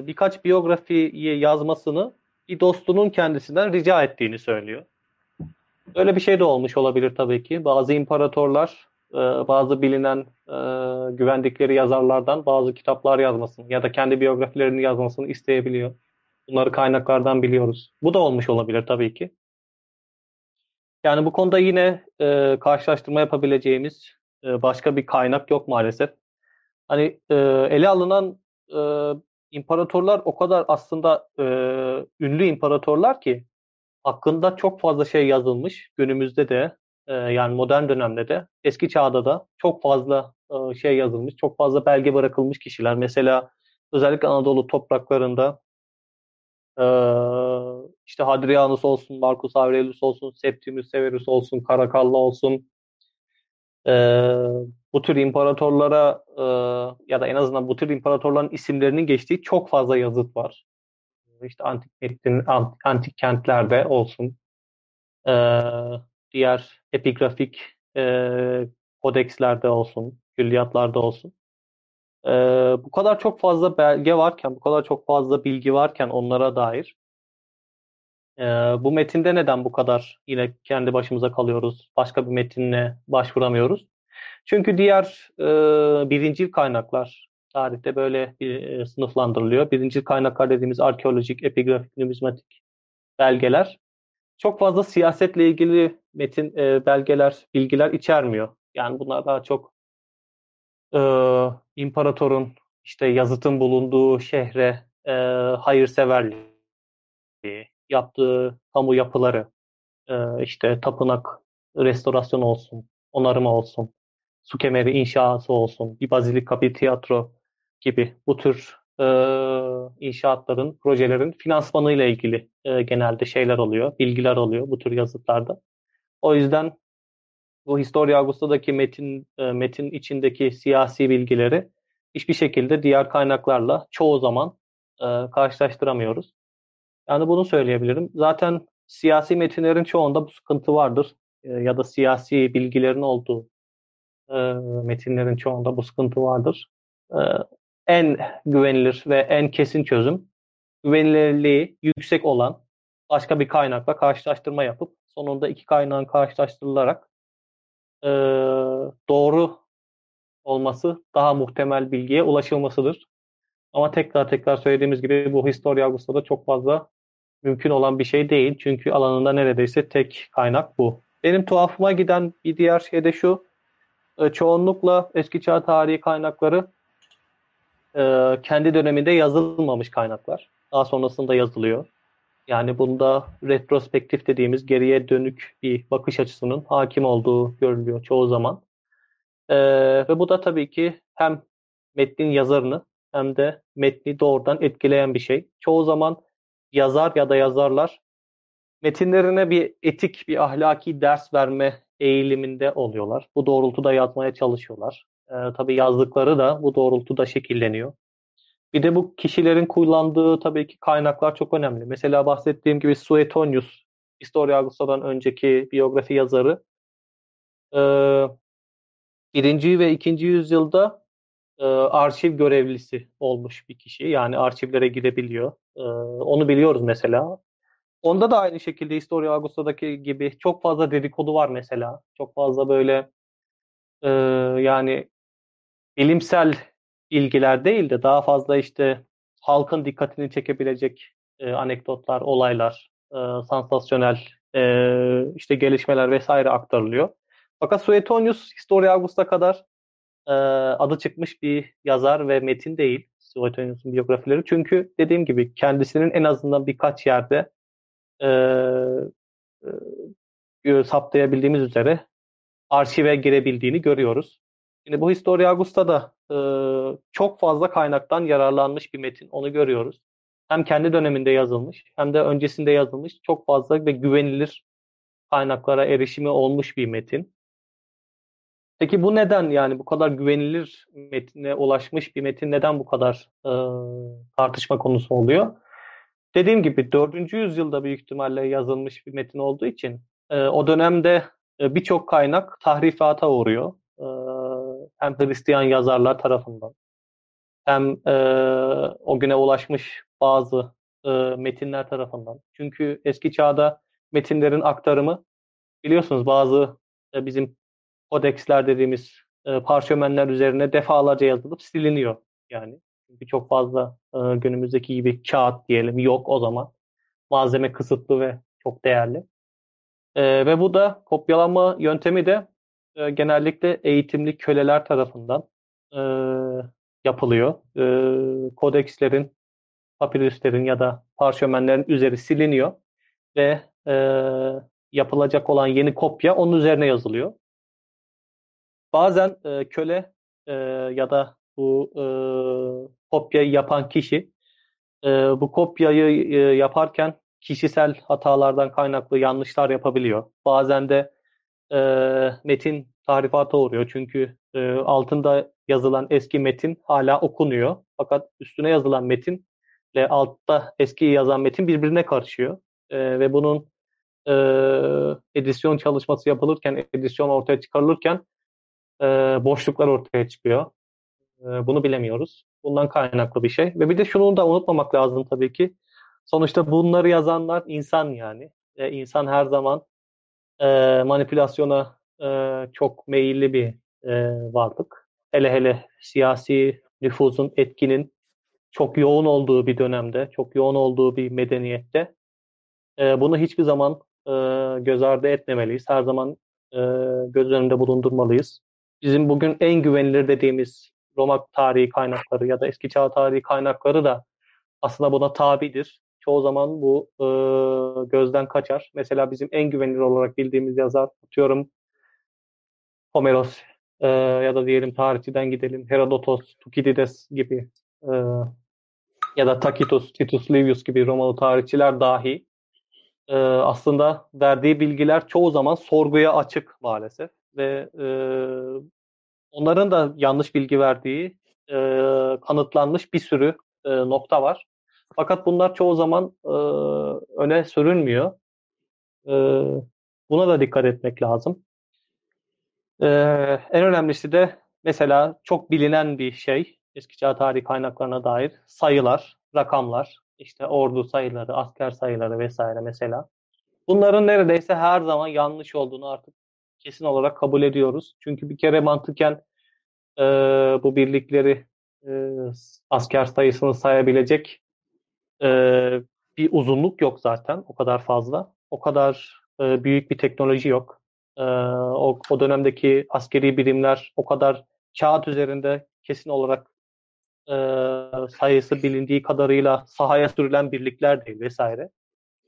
birkaç biyografiyi yazmasını bir dostunun kendisinden rica ettiğini söylüyor. Öyle bir şey de olmuş olabilir tabii ki. Bazı imparatorlar e, bazı bilinen e, güvendikleri yazarlardan bazı kitaplar yazmasını ya da kendi biyografilerini yazmasını isteyebiliyor. Bunları kaynaklardan biliyoruz. Bu da olmuş olabilir tabii ki. Yani bu konuda yine e, karşılaştırma yapabileceğimiz e, başka bir kaynak yok maalesef. Hani e, ele alınan e, imparatorlar o kadar aslında e, ünlü imparatorlar ki hakkında çok fazla şey yazılmış. Günümüzde de e, yani modern dönemde de eski çağda da çok fazla e, şey yazılmış. Çok fazla belge bırakılmış kişiler. Mesela özellikle Anadolu topraklarında e, işte Hadrianus olsun, Marcus Aurelius olsun, Septimius Severus olsun, Karakalla olsun e, bu tür imparatorlara e, ya da en azından bu tür imparatorların isimlerinin geçtiği çok fazla yazıt var. İşte antik metin, antik kentlerde olsun, e, diğer epigrafik e, kodekslerde olsun, külliyatlarda olsun. E, bu kadar çok fazla belge varken, bu kadar çok fazla bilgi varken onlara dair e, bu metinde neden bu kadar yine kendi başımıza kalıyoruz, başka bir metinle başvuramıyoruz? Çünkü diğer e, birincil kaynaklar tarihte böyle bir e, sınıflandırılıyor. Birincil kaynaklar dediğimiz arkeolojik, epigrafik, numizmatik belgeler çok fazla siyasetle ilgili metin e, belgeler, bilgiler içermiyor. Yani bunlar daha çok e, imparatorun işte yazıtın bulunduğu şehre e, hayırseverliği, yaptığı kamu yapıları, e, işte tapınak restorasyon olsun, onarımı olsun, su kemeri inşası olsun, bir bazilika, bir tiyatro gibi bu tür e, inşaatların, projelerin finansmanıyla ilgili e, genelde şeyler oluyor, bilgiler oluyor bu tür yazıtlarda. O yüzden bu Historia Augusta'daki metin e, metin içindeki siyasi bilgileri hiçbir şekilde diğer kaynaklarla çoğu zaman e, karşılaştıramıyoruz. Yani bunu söyleyebilirim. Zaten siyasi metinlerin çoğunda bu sıkıntı vardır. E, ya da siyasi bilgilerin olduğu e, metinlerin çoğunda bu sıkıntı vardır. E, en güvenilir ve en kesin çözüm güvenilirliği yüksek olan başka bir kaynakla karşılaştırma yapıp sonunda iki kaynağın karşılaştırılarak e, doğru olması daha muhtemel bilgiye ulaşılmasıdır. Ama tekrar tekrar söylediğimiz gibi bu Historia Augusta'da çok fazla mümkün olan bir şey değil. Çünkü alanında neredeyse tek kaynak bu. Benim tuhafıma giden bir diğer şey de şu. E, çoğunlukla eski çağ tarihi kaynakları e, kendi döneminde yazılmamış kaynaklar. Daha sonrasında yazılıyor. Yani bunda retrospektif dediğimiz geriye dönük bir bakış açısının hakim olduğu görülüyor çoğu zaman. Ee, ve bu da tabii ki hem metnin yazarını hem de metni doğrudan etkileyen bir şey. Çoğu zaman yazar ya da yazarlar metinlerine bir etik, bir ahlaki ders verme eğiliminde oluyorlar. Bu doğrultuda yazmaya çalışıyorlar. Ee, tabii yazdıkları da bu doğrultuda şekilleniyor. Bir de bu kişilerin kullandığı tabii ki kaynaklar çok önemli. Mesela bahsettiğim gibi Suetonius, Historia Augusta'dan önceki biyografi yazarı. Ee, birinci ve ikinci yüzyılda e, arşiv görevlisi olmuş bir kişi. Yani arşivlere girebiliyor. E, onu biliyoruz mesela. Onda da aynı şekilde Historia Augusta'daki gibi çok fazla dedikodu var mesela. Çok fazla böyle e, yani bilimsel ilgiler değil de daha fazla işte halkın dikkatini çekebilecek e, anekdotlar, olaylar, e, sansasyonel e, işte gelişmeler vesaire aktarılıyor. Fakat Suetonius Historia Augusta kadar e, adı çıkmış bir yazar ve metin değil Suetonius'un biyografileri. Çünkü dediğim gibi kendisinin en azından birkaç yerde e, e, saptayabildiğimiz üzere arşive girebildiğini görüyoruz. Şimdi bu Historia Augusta'da e, çok fazla kaynaktan yararlanmış bir metin. Onu görüyoruz. Hem kendi döneminde yazılmış hem de öncesinde yazılmış çok fazla ve güvenilir kaynaklara erişimi olmuş bir metin. Peki bu neden yani bu kadar güvenilir metine ulaşmış bir metin neden bu kadar e, tartışma konusu oluyor? Dediğim gibi 4. yüzyılda büyük ihtimalle yazılmış bir metin olduğu için e, o dönemde e, birçok kaynak tahrifata uğruyor. E, hem Hristiyan yazarlar tarafından hem e, o güne ulaşmış bazı e, metinler tarafından. Çünkü eski çağda metinlerin aktarımı biliyorsunuz bazı e, bizim kodeksler dediğimiz e, parşömenler üzerine defalarca yazılıp siliniyor yani. Çünkü çok fazla e, günümüzdeki gibi kağıt diyelim yok o zaman. Malzeme kısıtlı ve çok değerli. E, ve bu da kopyalama yöntemi de e, genellikle eğitimli köleler tarafından e, yapılıyor. E, kodekslerin, papirüslerin ya da parşömenlerin üzeri siliniyor ve e, yapılacak olan yeni kopya onun üzerine yazılıyor. Bazen e, köle e, ya da bu e, kopyayı yapan kişi e, bu kopyayı e, yaparken kişisel hatalardan kaynaklı yanlışlar yapabiliyor. Bazen de e, metin tahrifata uğruyor. Çünkü e, altında yazılan eski metin hala okunuyor. Fakat üstüne yazılan metin ile altta eski yazan metin birbirine karışıyor. E, ve bunun e, edisyon çalışması yapılırken, edisyon ortaya çıkarılırken e, boşluklar ortaya çıkıyor. E, bunu bilemiyoruz. Bundan kaynaklı bir şey. Ve bir de şunu da unutmamak lazım tabii ki. Sonuçta bunları yazanlar insan yani. E, insan her zaman e, manipülasyona e, çok meyilli bir e, varlık. Hele hele siyasi nüfuzun, etkinin çok yoğun olduğu bir dönemde, çok yoğun olduğu bir medeniyette e, bunu hiçbir zaman e, göz ardı etmemeliyiz. Her zaman e, göz önünde bulundurmalıyız. Bizim bugün en güvenilir dediğimiz Roma tarihi kaynakları ya da eski çağ tarihi kaynakları da aslında buna tabidir çoğu zaman bu e, gözden kaçar. Mesela bizim en güvenilir olarak bildiğimiz yazar, tutuyorum Homeros e, ya da diyelim tarihçiden gidelim Herodotos, Tukidides gibi e, ya da Tacitus, Titus Livius gibi Romalı tarihçiler dahi e, aslında verdiği bilgiler çoğu zaman sorguya açık maalesef ve e, onların da yanlış bilgi verdiği e, kanıtlanmış bir sürü e, nokta var. Fakat bunlar çoğu zaman e, öne sürülmüyor. E, buna da dikkat etmek lazım. E, en önemlisi de mesela çok bilinen bir şey eski çağ tarihi kaynaklarına dair sayılar, rakamlar, işte ordu sayıları, asker sayıları vesaire mesela. Bunların neredeyse her zaman yanlış olduğunu artık kesin olarak kabul ediyoruz. Çünkü bir kere mantıken e, bu birlikleri e, asker sayısını sayabilecek e, bir uzunluk yok zaten o kadar fazla. O kadar e, büyük bir teknoloji yok. E, o, o dönemdeki askeri birimler o kadar kağıt üzerinde kesin olarak e, sayısı bilindiği kadarıyla sahaya sürülen birlikler değil vesaire.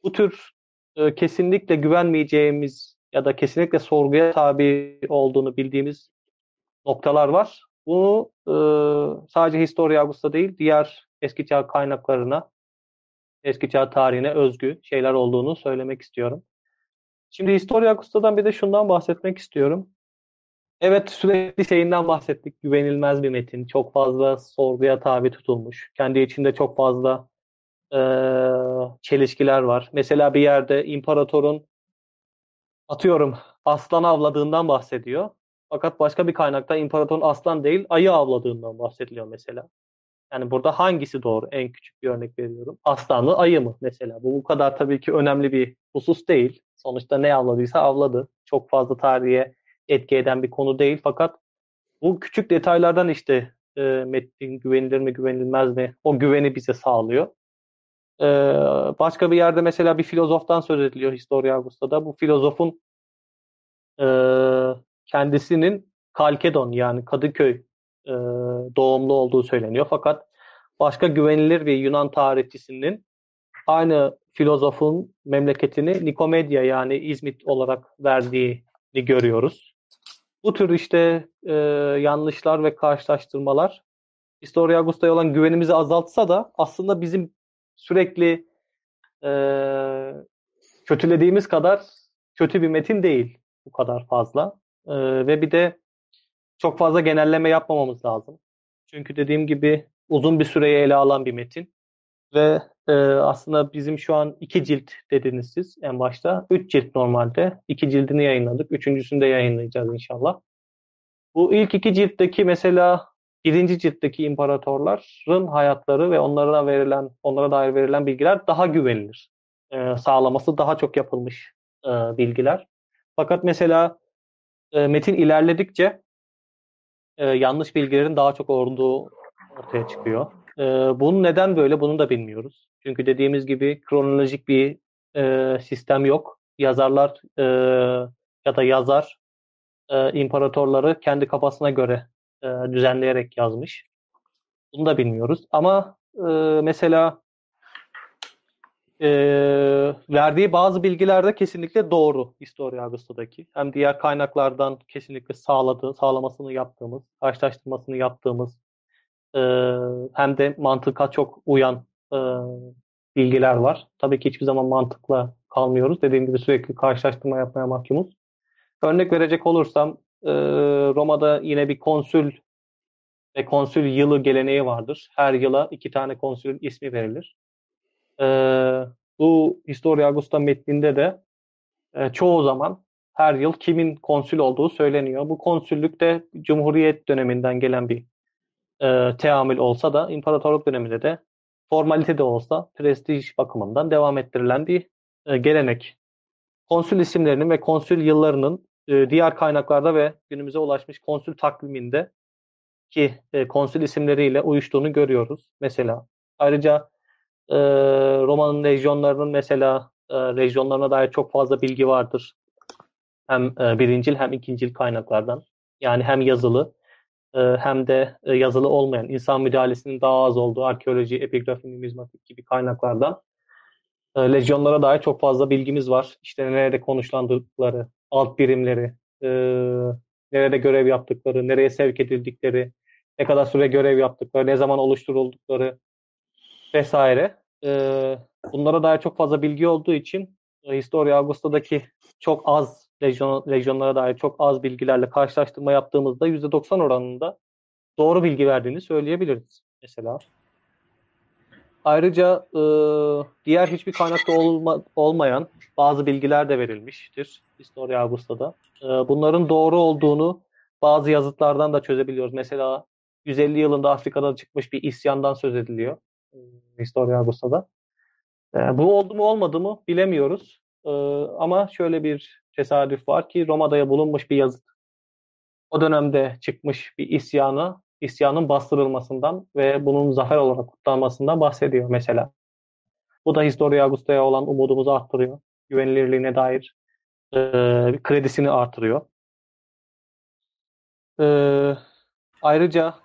Bu tür e, kesinlikle güvenmeyeceğimiz ya da kesinlikle sorguya tabi olduğunu bildiğimiz noktalar var. Bunu e, sadece Historia Augusta değil, diğer eski çağ kaynaklarına, eski çağ tarihine özgü şeyler olduğunu söylemek istiyorum. Şimdi Historia Augusta'dan bir de şundan bahsetmek istiyorum. Evet sürekli şeyinden bahsettik. Güvenilmez bir metin. Çok fazla sorguya tabi tutulmuş. Kendi içinde çok fazla e, çelişkiler var. Mesela bir yerde imparatorun atıyorum aslan avladığından bahsediyor. Fakat başka bir kaynakta imparatorun aslan değil ayı avladığından bahsediliyor mesela. Yani burada hangisi doğru? En küçük bir örnek veriyorum. Aslan mı ayı mı mesela? Bu bu kadar tabii ki önemli bir husus değil. Sonuçta ne avladıysa avladı. Çok fazla tarihe etki eden bir konu değil. Fakat bu küçük detaylardan işte e, metnin güvenilir mi güvenilmez mi o güveni bize sağlıyor. E, başka bir yerde mesela bir filozoftan söz ediliyor Historia Augusta'da. Bu filozofun e, kendisinin Kalkedon yani Kadıköy e, doğumlu olduğu söyleniyor. Fakat başka güvenilir bir Yunan tarihçisinin aynı filozofun memleketini Nikomedya yani İzmit olarak verdiğini görüyoruz. Bu tür işte e, yanlışlar ve karşılaştırmalar Historia Augusta'ya olan güvenimizi azaltsa da aslında bizim sürekli e, kötülediğimiz kadar kötü bir metin değil bu kadar fazla. E, ve bir de çok fazla genelleme yapmamamız lazım. Çünkü dediğim gibi uzun bir süreyi ele alan bir metin. Ve e, aslında bizim şu an iki cilt dediniz siz en başta. Üç cilt normalde. İki cildini yayınladık. Üçüncüsünü de yayınlayacağız inşallah. Bu ilk iki ciltteki mesela birinci ciltteki imparatorların hayatları ve onlara verilen, onlara dair verilen bilgiler daha güvenilir. E, sağlaması daha çok yapılmış e, bilgiler. Fakat mesela e, metin ilerledikçe e, yanlış bilgilerin daha çok olduğu ortaya çıkıyor. E, bunun neden böyle bunu da bilmiyoruz. Çünkü dediğimiz gibi kronolojik bir e, sistem yok. Yazarlar e, ya da yazar e, imparatorları kendi kafasına göre e, düzenleyerek yazmış. Bunu da bilmiyoruz. Ama e, mesela e, verdiği bazı bilgiler de kesinlikle doğru Historia Augusta'daki. Hem diğer kaynaklardan kesinlikle sağladığı, sağlamasını yaptığımız, karşılaştırmasını yaptığımız e, hem de mantıka çok uyan e, bilgiler var. Tabii ki hiçbir zaman mantıkla kalmıyoruz. Dediğim gibi sürekli karşılaştırma yapmaya mahkumuz. Örnek verecek olursam e, Roma'da yine bir konsül ve konsül yılı geleneği vardır. Her yıla iki tane konsülün ismi verilir. E, bu Historia Augusta metninde de e, çoğu zaman her yıl kimin konsül olduğu söyleniyor. Bu konsüllük de Cumhuriyet döneminden gelen bir e, teamül olsa da imparatorluk döneminde de formalite de olsa prestij bakımından devam ettirilen bir e, gelenek. Konsül isimlerinin ve konsül yıllarının e, diğer kaynaklarda ve günümüze ulaşmış konsül takviminde ki e, konsül isimleriyle uyuştuğunu görüyoruz. Mesela ayrıca e, Roma'nın lejyonlarının mesela e, lejyonlarına dair çok fazla bilgi vardır. Hem e, birincil hem ikincil kaynaklardan. Yani hem yazılı e, hem de yazılı olmayan insan müdahalesinin daha az olduğu arkeoloji, epigrafi, numizmatik gibi kaynaklardan e, lejyonlara dair çok fazla bilgimiz var. İşte nerede konuşlandıkları, alt birimleri, e, nerede görev yaptıkları, nereye sevk edildikleri, ne kadar süre görev yaptıkları, ne zaman oluşturuldukları vesaire. E, bunlara dair çok fazla bilgi olduğu için e, Historia Augusta'daki çok az lejyon, lejyonlara dair çok az bilgilerle karşılaştırma yaptığımızda %90 oranında doğru bilgi verdiğini söyleyebiliriz mesela. Ayrıca e, diğer hiçbir kaynakta olma, olmayan bazı bilgiler de verilmiştir Historia Augusta'da. E, bunların doğru olduğunu bazı yazıtlardan da çözebiliyoruz. Mesela 150 yılında Afrika'da çıkmış bir isyandan söz ediliyor. E, Historia Augusta'da. E, bu oldu mu olmadı mı bilemiyoruz. E, ama şöyle bir tesadüf var ki Roma'da bulunmuş bir yazıt. O dönemde çıkmış bir isyanı, isyanın bastırılmasından ve bunun zafer olarak kutlanmasından bahsediyor mesela. Bu da Historia Augusta'ya olan umudumuzu arttırıyor. Güvenilirliğine dair e, kredisini artırıyor. E, ayrıca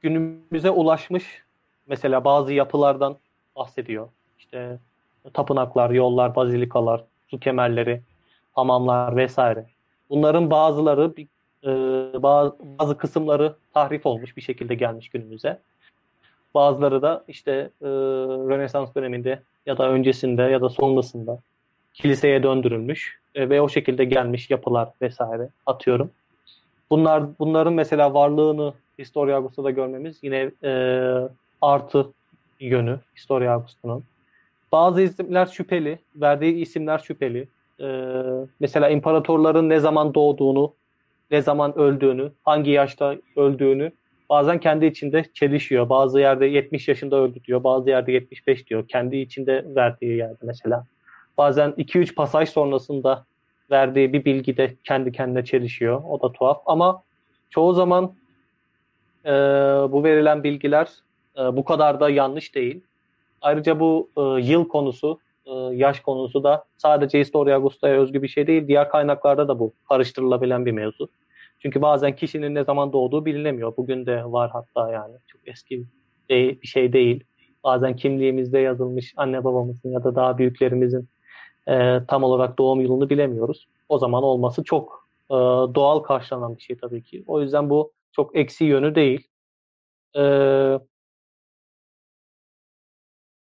günümüze ulaşmış mesela bazı yapılardan bahsediyor. İşte tapınaklar, yollar, bazilikalar, su kemerleri, hamamlar vesaire. Bunların bazıları e, bazı, bazı kısımları tahrif olmuş bir şekilde gelmiş günümüze. Bazıları da işte e, Rönesans döneminde ya da öncesinde ya da sonrasında kiliseye döndürülmüş e, ve o şekilde gelmiş yapılar vesaire atıyorum. Bunlar bunların mesela varlığını Historia Augusta'da görmemiz yine e, artı yönü Historia Augusta'nın. Bazı isimler şüpheli, verdiği isimler şüpheli. E, mesela imparatorların ne zaman doğduğunu, ne zaman öldüğünü, hangi yaşta öldüğünü bazen kendi içinde çelişiyor. Bazı yerde 70 yaşında öldü diyor, bazı yerde 75 diyor. Kendi içinde verdiği yerde mesela. Bazen 2-3 pasaj sonrasında verdiği bir bilgi de kendi kendine çelişiyor. O da tuhaf ama çoğu zaman e, bu verilen bilgiler e, bu kadar da yanlış değil. Ayrıca bu e, yıl konusu, yaş konusu da sadece Historia Augusta'ya özgü bir şey değil. Diğer kaynaklarda da bu karıştırılabilen bir mevzu. Çünkü bazen kişinin ne zaman doğduğu bilinemiyor. Bugün de var hatta yani. Çok eski bir şey değil. Bazen kimliğimizde yazılmış anne babamızın ya da daha büyüklerimizin e, tam olarak doğum yılını bilemiyoruz. O zaman olması çok e, doğal karşılanan bir şey tabii ki. O yüzden bu çok eksi yönü değil. E,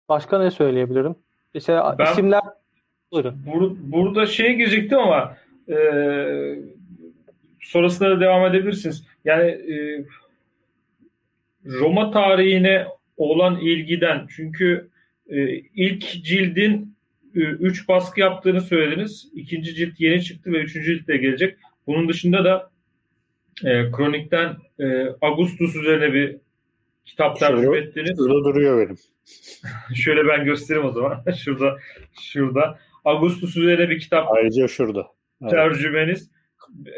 başka ne söyleyebilirim? Mesela ben, isimler buyurun. Bur, burada şey girecektim ama e, sonrasında da devam edebilirsiniz. Yani e, Roma tarihine olan ilgiden çünkü e, ilk cildin 3 baskı yaptığını söylediniz. İkinci cilt yeni çıktı ve üçüncü cilt de gelecek. Bunun dışında da e, Kronik'ten e, Augustus üzerine bir kitap tercüme ettiniz. Şurada duruyor benim. Şöyle ben göstereyim o zaman. şurada şurada. Augustus üzerine bir kitap Ayrıca şurada. Evet. tercümeniz.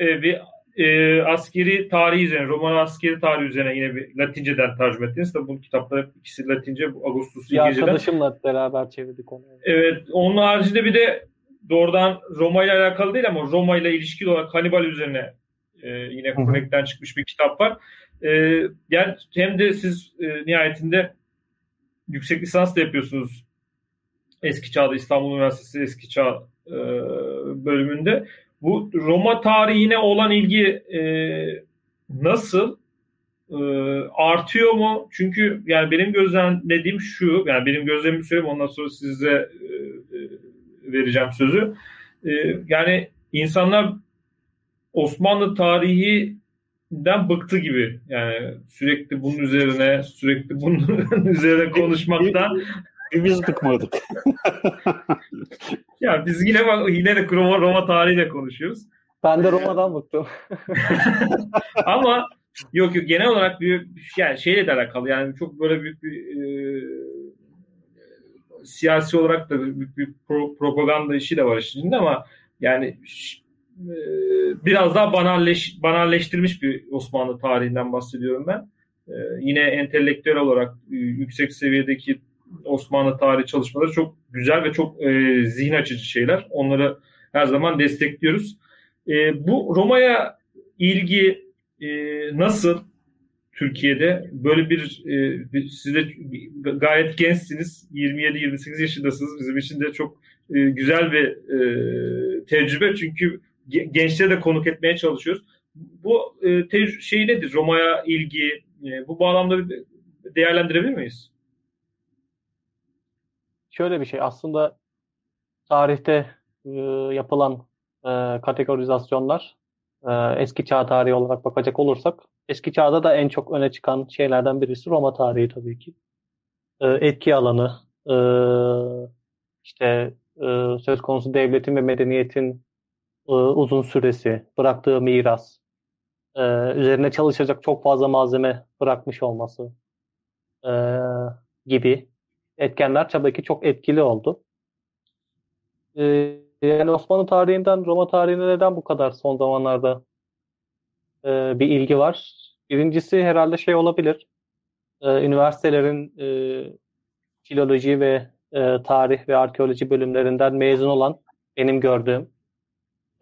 E, bir e, askeri tarihi üzerine, Roman askeri tarihi üzerine yine bir Latinceden tercüme ettiniz. Tabi bu kitaplar ikisi Latince, bu Augustus Bir arkadaşımla beraber çevirdik onu. Evet, onun haricinde bir de doğrudan Roma ile alakalı değil ama Roma ile ilişkili olarak Hannibal üzerine e, yine Connect'ten çıkmış bir kitap var. E, yani hem de siz e, nihayetinde yüksek lisans da yapıyorsunuz eski çağda İstanbul Üniversitesi eski çağ e, bölümünde. Bu Roma tarihine olan ilgi e, nasıl e, artıyor mu? Çünkü yani benim gözlemlediğim şu, yani benim gözlemimi söyleyeyim ondan sonra size e, e, vereceğim sözü. E, yani insanlar Osmanlı tarihinden bıktı gibi. Yani sürekli bunun üzerine, sürekli bunun üzerine konuşmaktan biz bıkmadık. ya biz yine bak yine de Roma, Roma tarihiyle konuşuyoruz. Ben de Roma'dan bıktım. Ama yok yok genel olarak bir yani şeyle de alakalı yani çok böyle büyük bir e, siyasi olarak da büyük bir pro, propaganda işi de var içinde ama yani biraz daha banalleş, banalleştirilmiş bir Osmanlı tarihinden bahsediyorum ben. E, yine entelektüel olarak e, yüksek seviyedeki Osmanlı tarihi çalışmaları çok güzel ve çok e, zihin açıcı şeyler. Onları her zaman destekliyoruz. E, bu Roma'ya ilgi e, nasıl Türkiye'de? Böyle bir, siz de gayet gençsiniz. 27-28 yaşındasınız. Bizim için de çok güzel bir tecrübe. Çünkü gençlere de konuk etmeye çalışıyoruz. Bu e, şey nedir? Roma'ya ilgi, e, bu bağlamda değerlendirebilir miyiz? şöyle bir şey aslında tarihte e, yapılan e, kategorizasyonlar e, eski çağ tarihi olarak bakacak olursak eski çağda da en çok öne çıkan şeylerden birisi Roma tarihi tabii ki. E, etki alanı, e, işte e, söz konusu devletin ve medeniyetin e, uzun süresi, bıraktığı miras, e, üzerine çalışacak çok fazla malzeme bırakmış olması e, gibi etkenler tabii ki çok etkili oldu. Yani Osmanlı tarihinden Roma tarihine neden bu kadar son zamanlarda bir ilgi var? Birincisi herhalde şey olabilir. Üniversitelerin e, filoloji ve tarih ve arkeoloji bölümlerinden mezun olan benim gördüğüm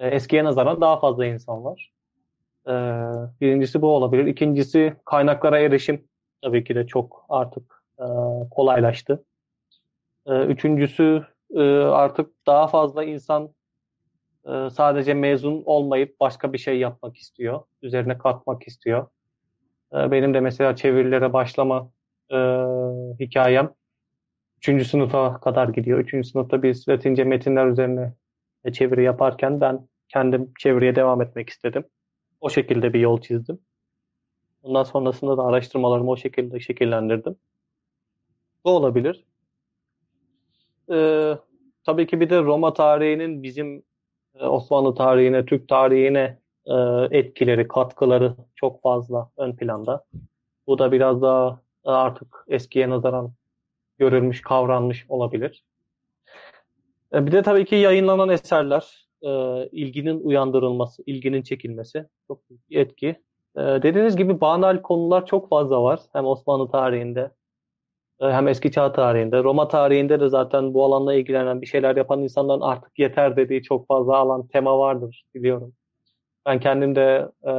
eskiye nazaran daha fazla insan var. E, birincisi bu olabilir. İkincisi kaynaklara erişim tabii ki de çok artık e, kolaylaştı. E, üçüncüsü e, artık daha fazla insan e, sadece mezun olmayıp başka bir şey yapmak istiyor. Üzerine katmak istiyor. E, benim de mesela çevirilere başlama e, hikayem Üçüncü sınıfa kadar gidiyor. Üçüncü sınıfta biz Latince metinler üzerine çeviri yaparken ben kendim çeviriye devam etmek istedim. O şekilde bir yol çizdim. Ondan sonrasında da araştırmalarımı o şekilde şekillendirdim. Bu olabilir. Ee, tabii ki bir de Roma tarihinin bizim e, Osmanlı tarihine, Türk tarihine e, etkileri, katkıları çok fazla ön planda. Bu da biraz daha artık eskiye nazaran görülmüş, kavranmış olabilir. E, bir de tabii ki yayınlanan eserler, e, ilginin uyandırılması, ilginin çekilmesi çok büyük bir etki. E, dediğiniz gibi banal konular çok fazla var. Hem Osmanlı tarihinde hem eski çağ tarihinde. Roma tarihinde de zaten bu alanla ilgilenen bir şeyler yapan insanların artık yeter dediği çok fazla alan, tema vardır biliyorum. Ben kendim de e,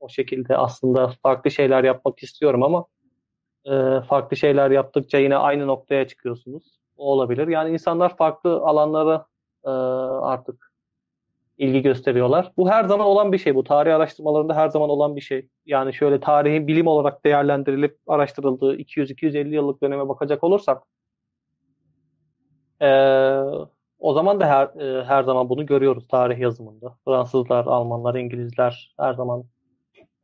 o şekilde aslında farklı şeyler yapmak istiyorum ama e, farklı şeyler yaptıkça yine aynı noktaya çıkıyorsunuz. O olabilir. Yani insanlar farklı alanlara e, artık ilgi gösteriyorlar. Bu her zaman olan bir şey. Bu tarih araştırmalarında her zaman olan bir şey. Yani şöyle tarihin bilim olarak değerlendirilip araştırıldığı 200-250 yıllık döneme bakacak olursak e, o zaman da her, e, her zaman bunu görüyoruz tarih yazımında. Fransızlar, Almanlar, İngilizler her zaman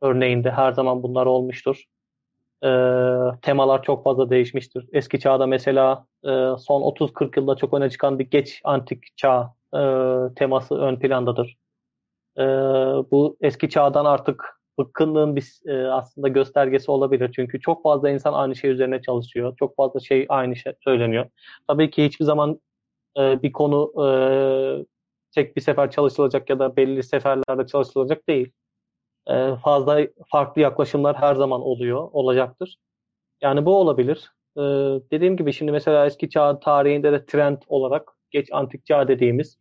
örneğinde her zaman bunlar olmuştur e, temalar çok fazla değişmiştir. Eski çağda mesela e, son 30-40 yılda çok öne çıkan bir geç antik çağ e, teması ön plandadır. E, bu eski çağdan artık bıkkınlığın bir e, aslında göstergesi olabilir. Çünkü çok fazla insan aynı şey üzerine çalışıyor. Çok fazla şey aynı şey söyleniyor. Tabii ki hiçbir zaman e, bir konu e, tek bir sefer çalışılacak ya da belli seferlerde çalışılacak değil. Fazla farklı yaklaşımlar her zaman oluyor, olacaktır. Yani bu olabilir. Dediğim gibi şimdi mesela eski çağ tarihinde de trend olarak geç antik çağ dediğimiz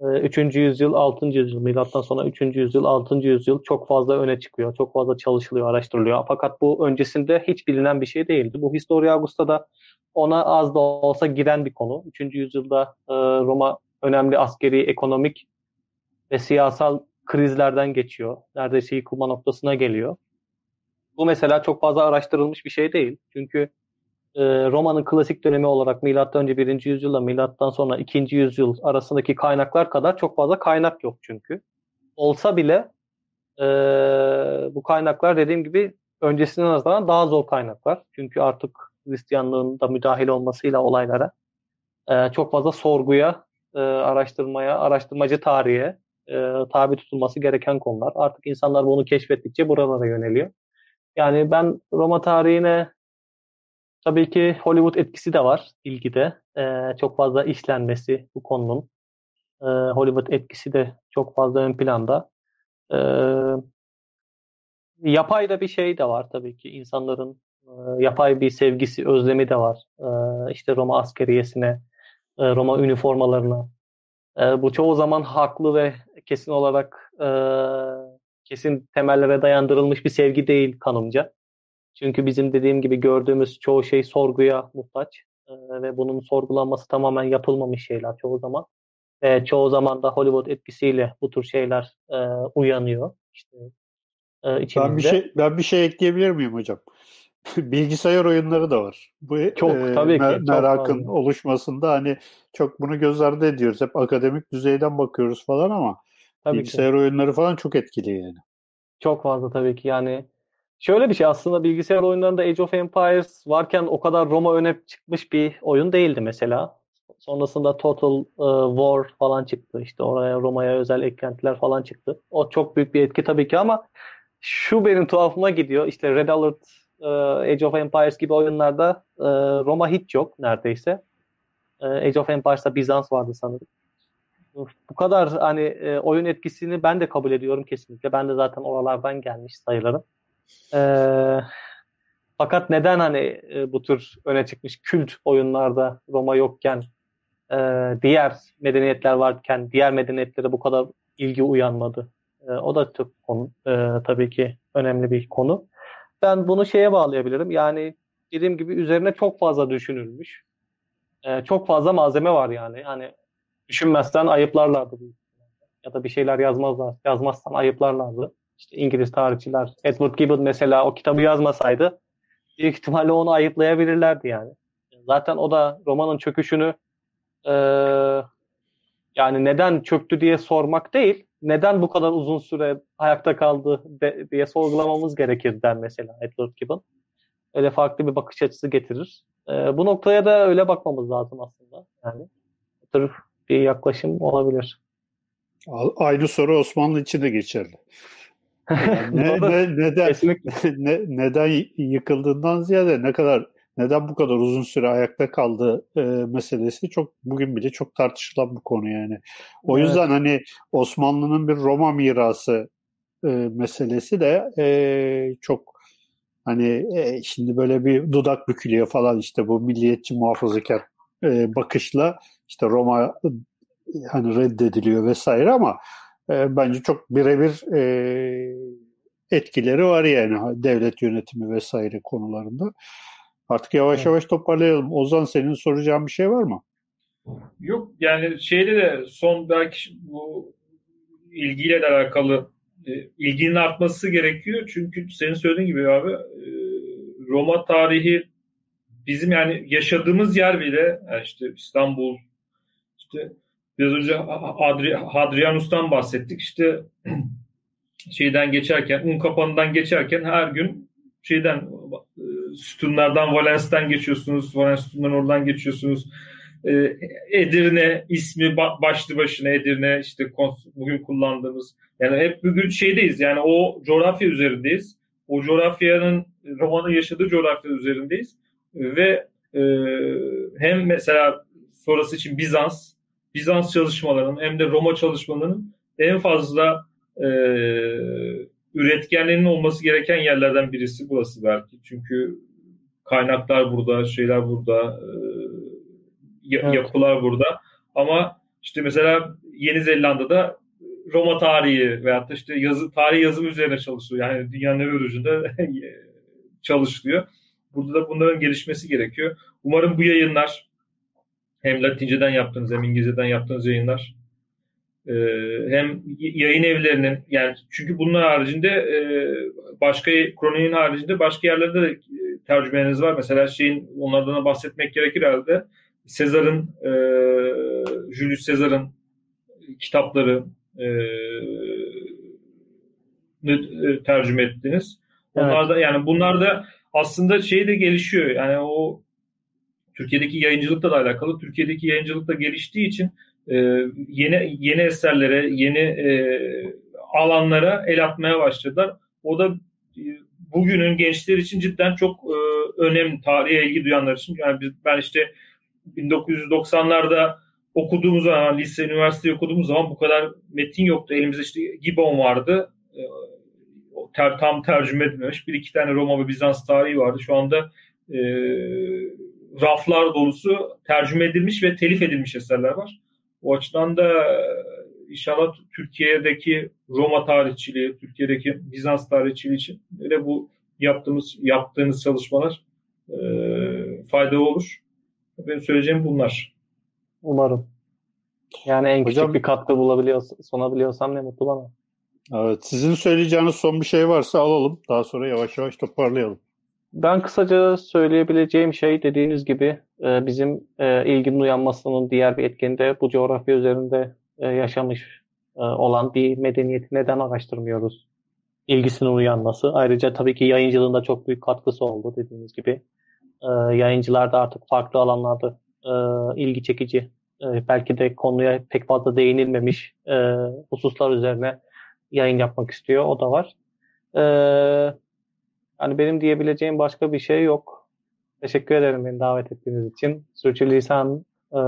3. E, yüzyıl, 6. yüzyıl, milattan sonra 3. yüzyıl, 6. yüzyıl çok fazla öne çıkıyor. Çok fazla çalışılıyor, araştırılıyor. Fakat bu öncesinde hiç bilinen bir şey değildi. Bu Historia Augusta'da ona az da olsa giren bir konu. 3. yüzyılda Roma önemli askeri, ekonomik ve siyasal krizlerden geçiyor. Neredeyse yıkılma noktasına geliyor. Bu mesela çok fazla araştırılmış bir şey değil. Çünkü e, Roma'nın klasik dönemi olarak milattan önce 1. yüzyılla milattan sonra 2. yüzyıl arasındaki kaynaklar kadar çok fazla kaynak yok çünkü. Olsa bile e, bu kaynaklar dediğim gibi öncesine nazaran daha zor kaynaklar. Çünkü artık Hristiyanlığın da müdahil olmasıyla olaylara e, çok fazla sorguya, e, araştırmaya, araştırmacı tarihe e, tabi tutulması gereken konular. Artık insanlar bunu keşfettikçe buralara yöneliyor. Yani ben Roma tarihine tabii ki Hollywood etkisi de var ilgide. E, çok fazla işlenmesi bu konunun. E, Hollywood etkisi de çok fazla ön planda. E, yapay da bir şey de var tabii ki. insanların e, yapay bir sevgisi, özlemi de var. E, işte Roma askeriyesine, e, Roma üniformalarına. E, bu çoğu zaman haklı ve kesin olarak e, kesin temellere dayandırılmış bir sevgi değil kanımca. Çünkü bizim dediğim gibi gördüğümüz çoğu şey sorguya muhtaç e, ve bunun sorgulanması tamamen yapılmamış şeyler çoğu zaman. E, çoğu zaman da Hollywood etkisiyle bu tür şeyler e, uyanıyor. İşte, e, içimizde. ben bir şey ben bir şey ekleyebilir miyim hocam? bilgisayar oyunları da var. Bu çok e, tabii ki mer- merakın çok oluşmasında hani çok bunu göz ardı ediyoruz. Hep akademik düzeyden bakıyoruz falan ama tabii bilgisayar ki. oyunları falan çok etkili yani. Çok fazla tabii ki yani şöyle bir şey aslında bilgisayar oyunlarında Age of Empires varken o kadar Roma öne çıkmış bir oyun değildi mesela. Sonrasında Total e, War falan çıktı. İşte oraya Roma'ya özel eklentiler falan çıktı. O çok büyük bir etki tabii ki ama şu benim tuhafıma gidiyor. İşte Red Alert, e, Age of Empires gibi oyunlarda e, Roma hiç yok neredeyse. E, Age of Empires'ta Bizans vardı sanırım. Bu kadar hani e, oyun etkisini ben de kabul ediyorum kesinlikle. Ben de zaten oralardan gelmiş sayılırım. E, fakat neden hani e, bu tür öne çıkmış kült oyunlarda Roma yokken diğer medeniyetler varken diğer medeniyetlere bu kadar ilgi uyanmadı? O da çok konu, tabii ki önemli bir konu. Ben bunu şeye bağlayabilirim. Yani dediğim gibi üzerine çok fazla düşünülmüş. E, çok fazla malzeme var yani. Hani düşünmezsen ayıplarlardı. Ya da bir şeyler yazmazlar. Yazmazsan ayıplarlardı. İşte İngiliz tarihçiler. Edward Gibbon mesela o kitabı yazmasaydı büyük ihtimalle onu ayıplayabilirlerdi yani. Zaten o da romanın çöküşünü e, yani neden çöktü diye sormak değil, neden bu kadar uzun süre ayakta kaldı de, diye sorgulamamız gerekir der mesela Edward Gibbon. Öyle farklı bir bakış açısı getirir. E, bu noktaya da öyle bakmamız lazım aslında. Yani tür bir yaklaşım olabilir. Aynı soru Osmanlı için de geçerli. Yani ne, ne, neden ne, neden yıkıldığından ziyade ne kadar neden bu kadar uzun süre ayakta kaldı e, meselesi çok bugün bile çok tartışılan bir konu yani. O evet. yüzden hani Osmanlı'nın bir Roma mirası e, meselesi de e, çok hani e, şimdi böyle bir dudak bükülüyor falan işte bu milliyetçi muhafazakar e, bakışla işte Roma hani reddediliyor vesaire ama e, bence çok birebir e, etkileri var yani devlet yönetimi vesaire konularında. Artık yavaş evet. yavaş toparlayalım. Ozan senin soracağın bir şey var mı? Yok yani şeyde de son belki bu ilgiyle de alakalı e, ilginin artması gerekiyor. Çünkü senin söylediğin gibi abi e, Roma tarihi bizim yani yaşadığımız yer bile yani işte İstanbul işte biraz önce Adri, Hadrianus'tan bahsettik. İşte şeyden geçerken, un kapanından geçerken her gün şeyden e, sütunlardan Valens'ten geçiyorsunuz. Valens sütundan oradan geçiyorsunuz. E, Edirne ismi başlı başına Edirne işte bugün kullandığımız yani hep bugün şeydeyiz yani o coğrafya üzerindeyiz. O coğrafyanın romanın yaşadığı coğrafya üzerindeyiz ve e, hem mesela sonrası için Bizans Bizans çalışmalarının hem de Roma çalışmalarının en fazla e, üretkenliğinin olması gereken yerlerden birisi burası belki. Çünkü kaynaklar burada, şeyler burada, e, evet. yapılar burada. Ama işte mesela Yeni Zelanda'da Roma tarihi veyahut da işte yazı, tarih yazım üzerine çalışıyor. Yani dünyanın öbür ucunda çalışılıyor. Burada da bunların gelişmesi gerekiyor. Umarım bu yayınlar hem Latinceden yaptığınız hem İngilizceden yaptığınız yayınlar e, hem yayın evlerinin yani çünkü bunun haricinde e, başka kroniğin haricinde başka yerlerde de e, tercümeleriniz var. Mesela şeyin onlardan da bahsetmek gerekir herhalde. Sezar'ın e, Julius Sezar'ın kitapları e, e, tercüme ettiniz. Onlar da yani bunlar da aslında şey de gelişiyor. Yani o Türkiye'deki yayıncılıkla da alakalı. Türkiye'deki yayıncılık da geliştiği için e, yeni yeni eserlere, yeni e, alanlara el atmaya başladılar. O da e, bugünün gençler için cidden çok e, önemli, tarihe ilgi duyanlar için. Yani ben işte 1990'larda okuduğumuz zaman, lise, üniversite okuduğumuz zaman bu kadar metin yoktu. Elimizde işte Gibbon vardı. E, ter, tam tercüme edilmemiş. Bir iki tane Roma ve Bizans tarihi vardı. Şu anda e, raflar dolusu tercüme edilmiş ve telif edilmiş eserler var. O açıdan da e, inşallah Türkiye'deki Roma tarihçiliği, Türkiye'deki Bizans tarihçiliği için öyle bu yaptığımız yaptığınız çalışmalar e, faydalı olur. Benim söyleyeceğim bunlar. Umarım. Yani en küçük Hocam, bir katkı bulabiliyorsam, sunabiliyorsam ne mutlu bana. Evet, sizin söyleyeceğiniz son bir şey varsa alalım. Daha sonra yavaş yavaş toparlayalım. Ben kısaca söyleyebileceğim şey dediğiniz gibi e, bizim e, ilginin uyanmasının diğer bir etkeni de bu coğrafya üzerinde e, yaşamış olan bir medeniyeti neden araştırmıyoruz? İlgisinin uyanması. Ayrıca tabii ki yayıncılığında çok büyük katkısı oldu dediğiniz gibi. Yayıncılar da artık farklı alanlarda ilgi çekici belki de konuya pek fazla değinilmemiş hususlar üzerine yayın yapmak istiyor. O da var. E, yani benim diyebileceğim başka bir şey yok. Teşekkür ederim beni davet ettiğiniz için. Sürçülisan e,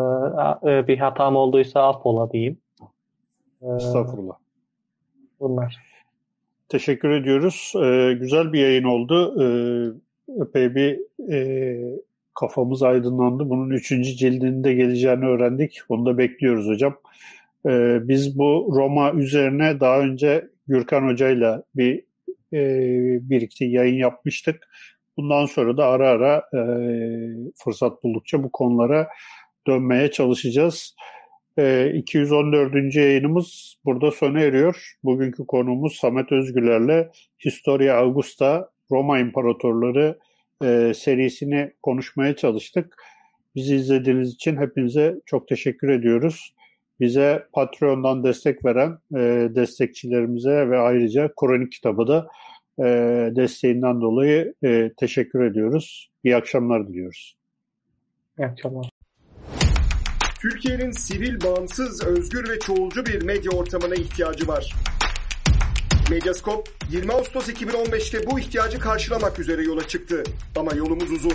e, bir hatam olduysa affola diyeyim. E, Estağfurullah. Bunlar. Teşekkür ediyoruz. Ee, güzel bir yayın oldu. Ee, epey bir e, kafamız aydınlandı. Bunun üçüncü cildinde geleceğini öğrendik. Onu da bekliyoruz hocam. Ee, biz bu Roma üzerine daha önce Gürkan Hoca'yla bir e, birlikte yayın yapmıştık. Bundan sonra da ara ara e, fırsat buldukça bu konulara dönmeye çalışacağız. E, 214. yayınımız burada sona eriyor. Bugünkü konuğumuz Samet Özgüler'le Historia Augusta Roma İmparatorları e, serisini konuşmaya çalıştık. Bizi izlediğiniz için hepinize çok teşekkür ediyoruz. Bize Patreon'dan destek veren e, destekçilerimize ve ayrıca Kronik kitabı da e, desteğinden dolayı e, teşekkür ediyoruz. İyi akşamlar diliyoruz. İyi akşamlar. Türkiye'nin sivil, bağımsız, özgür ve çoğulcu bir medya ortamına ihtiyacı var. Medyaskop 20 Ağustos 2015'te bu ihtiyacı karşılamak üzere yola çıktı. Ama yolumuz uzun.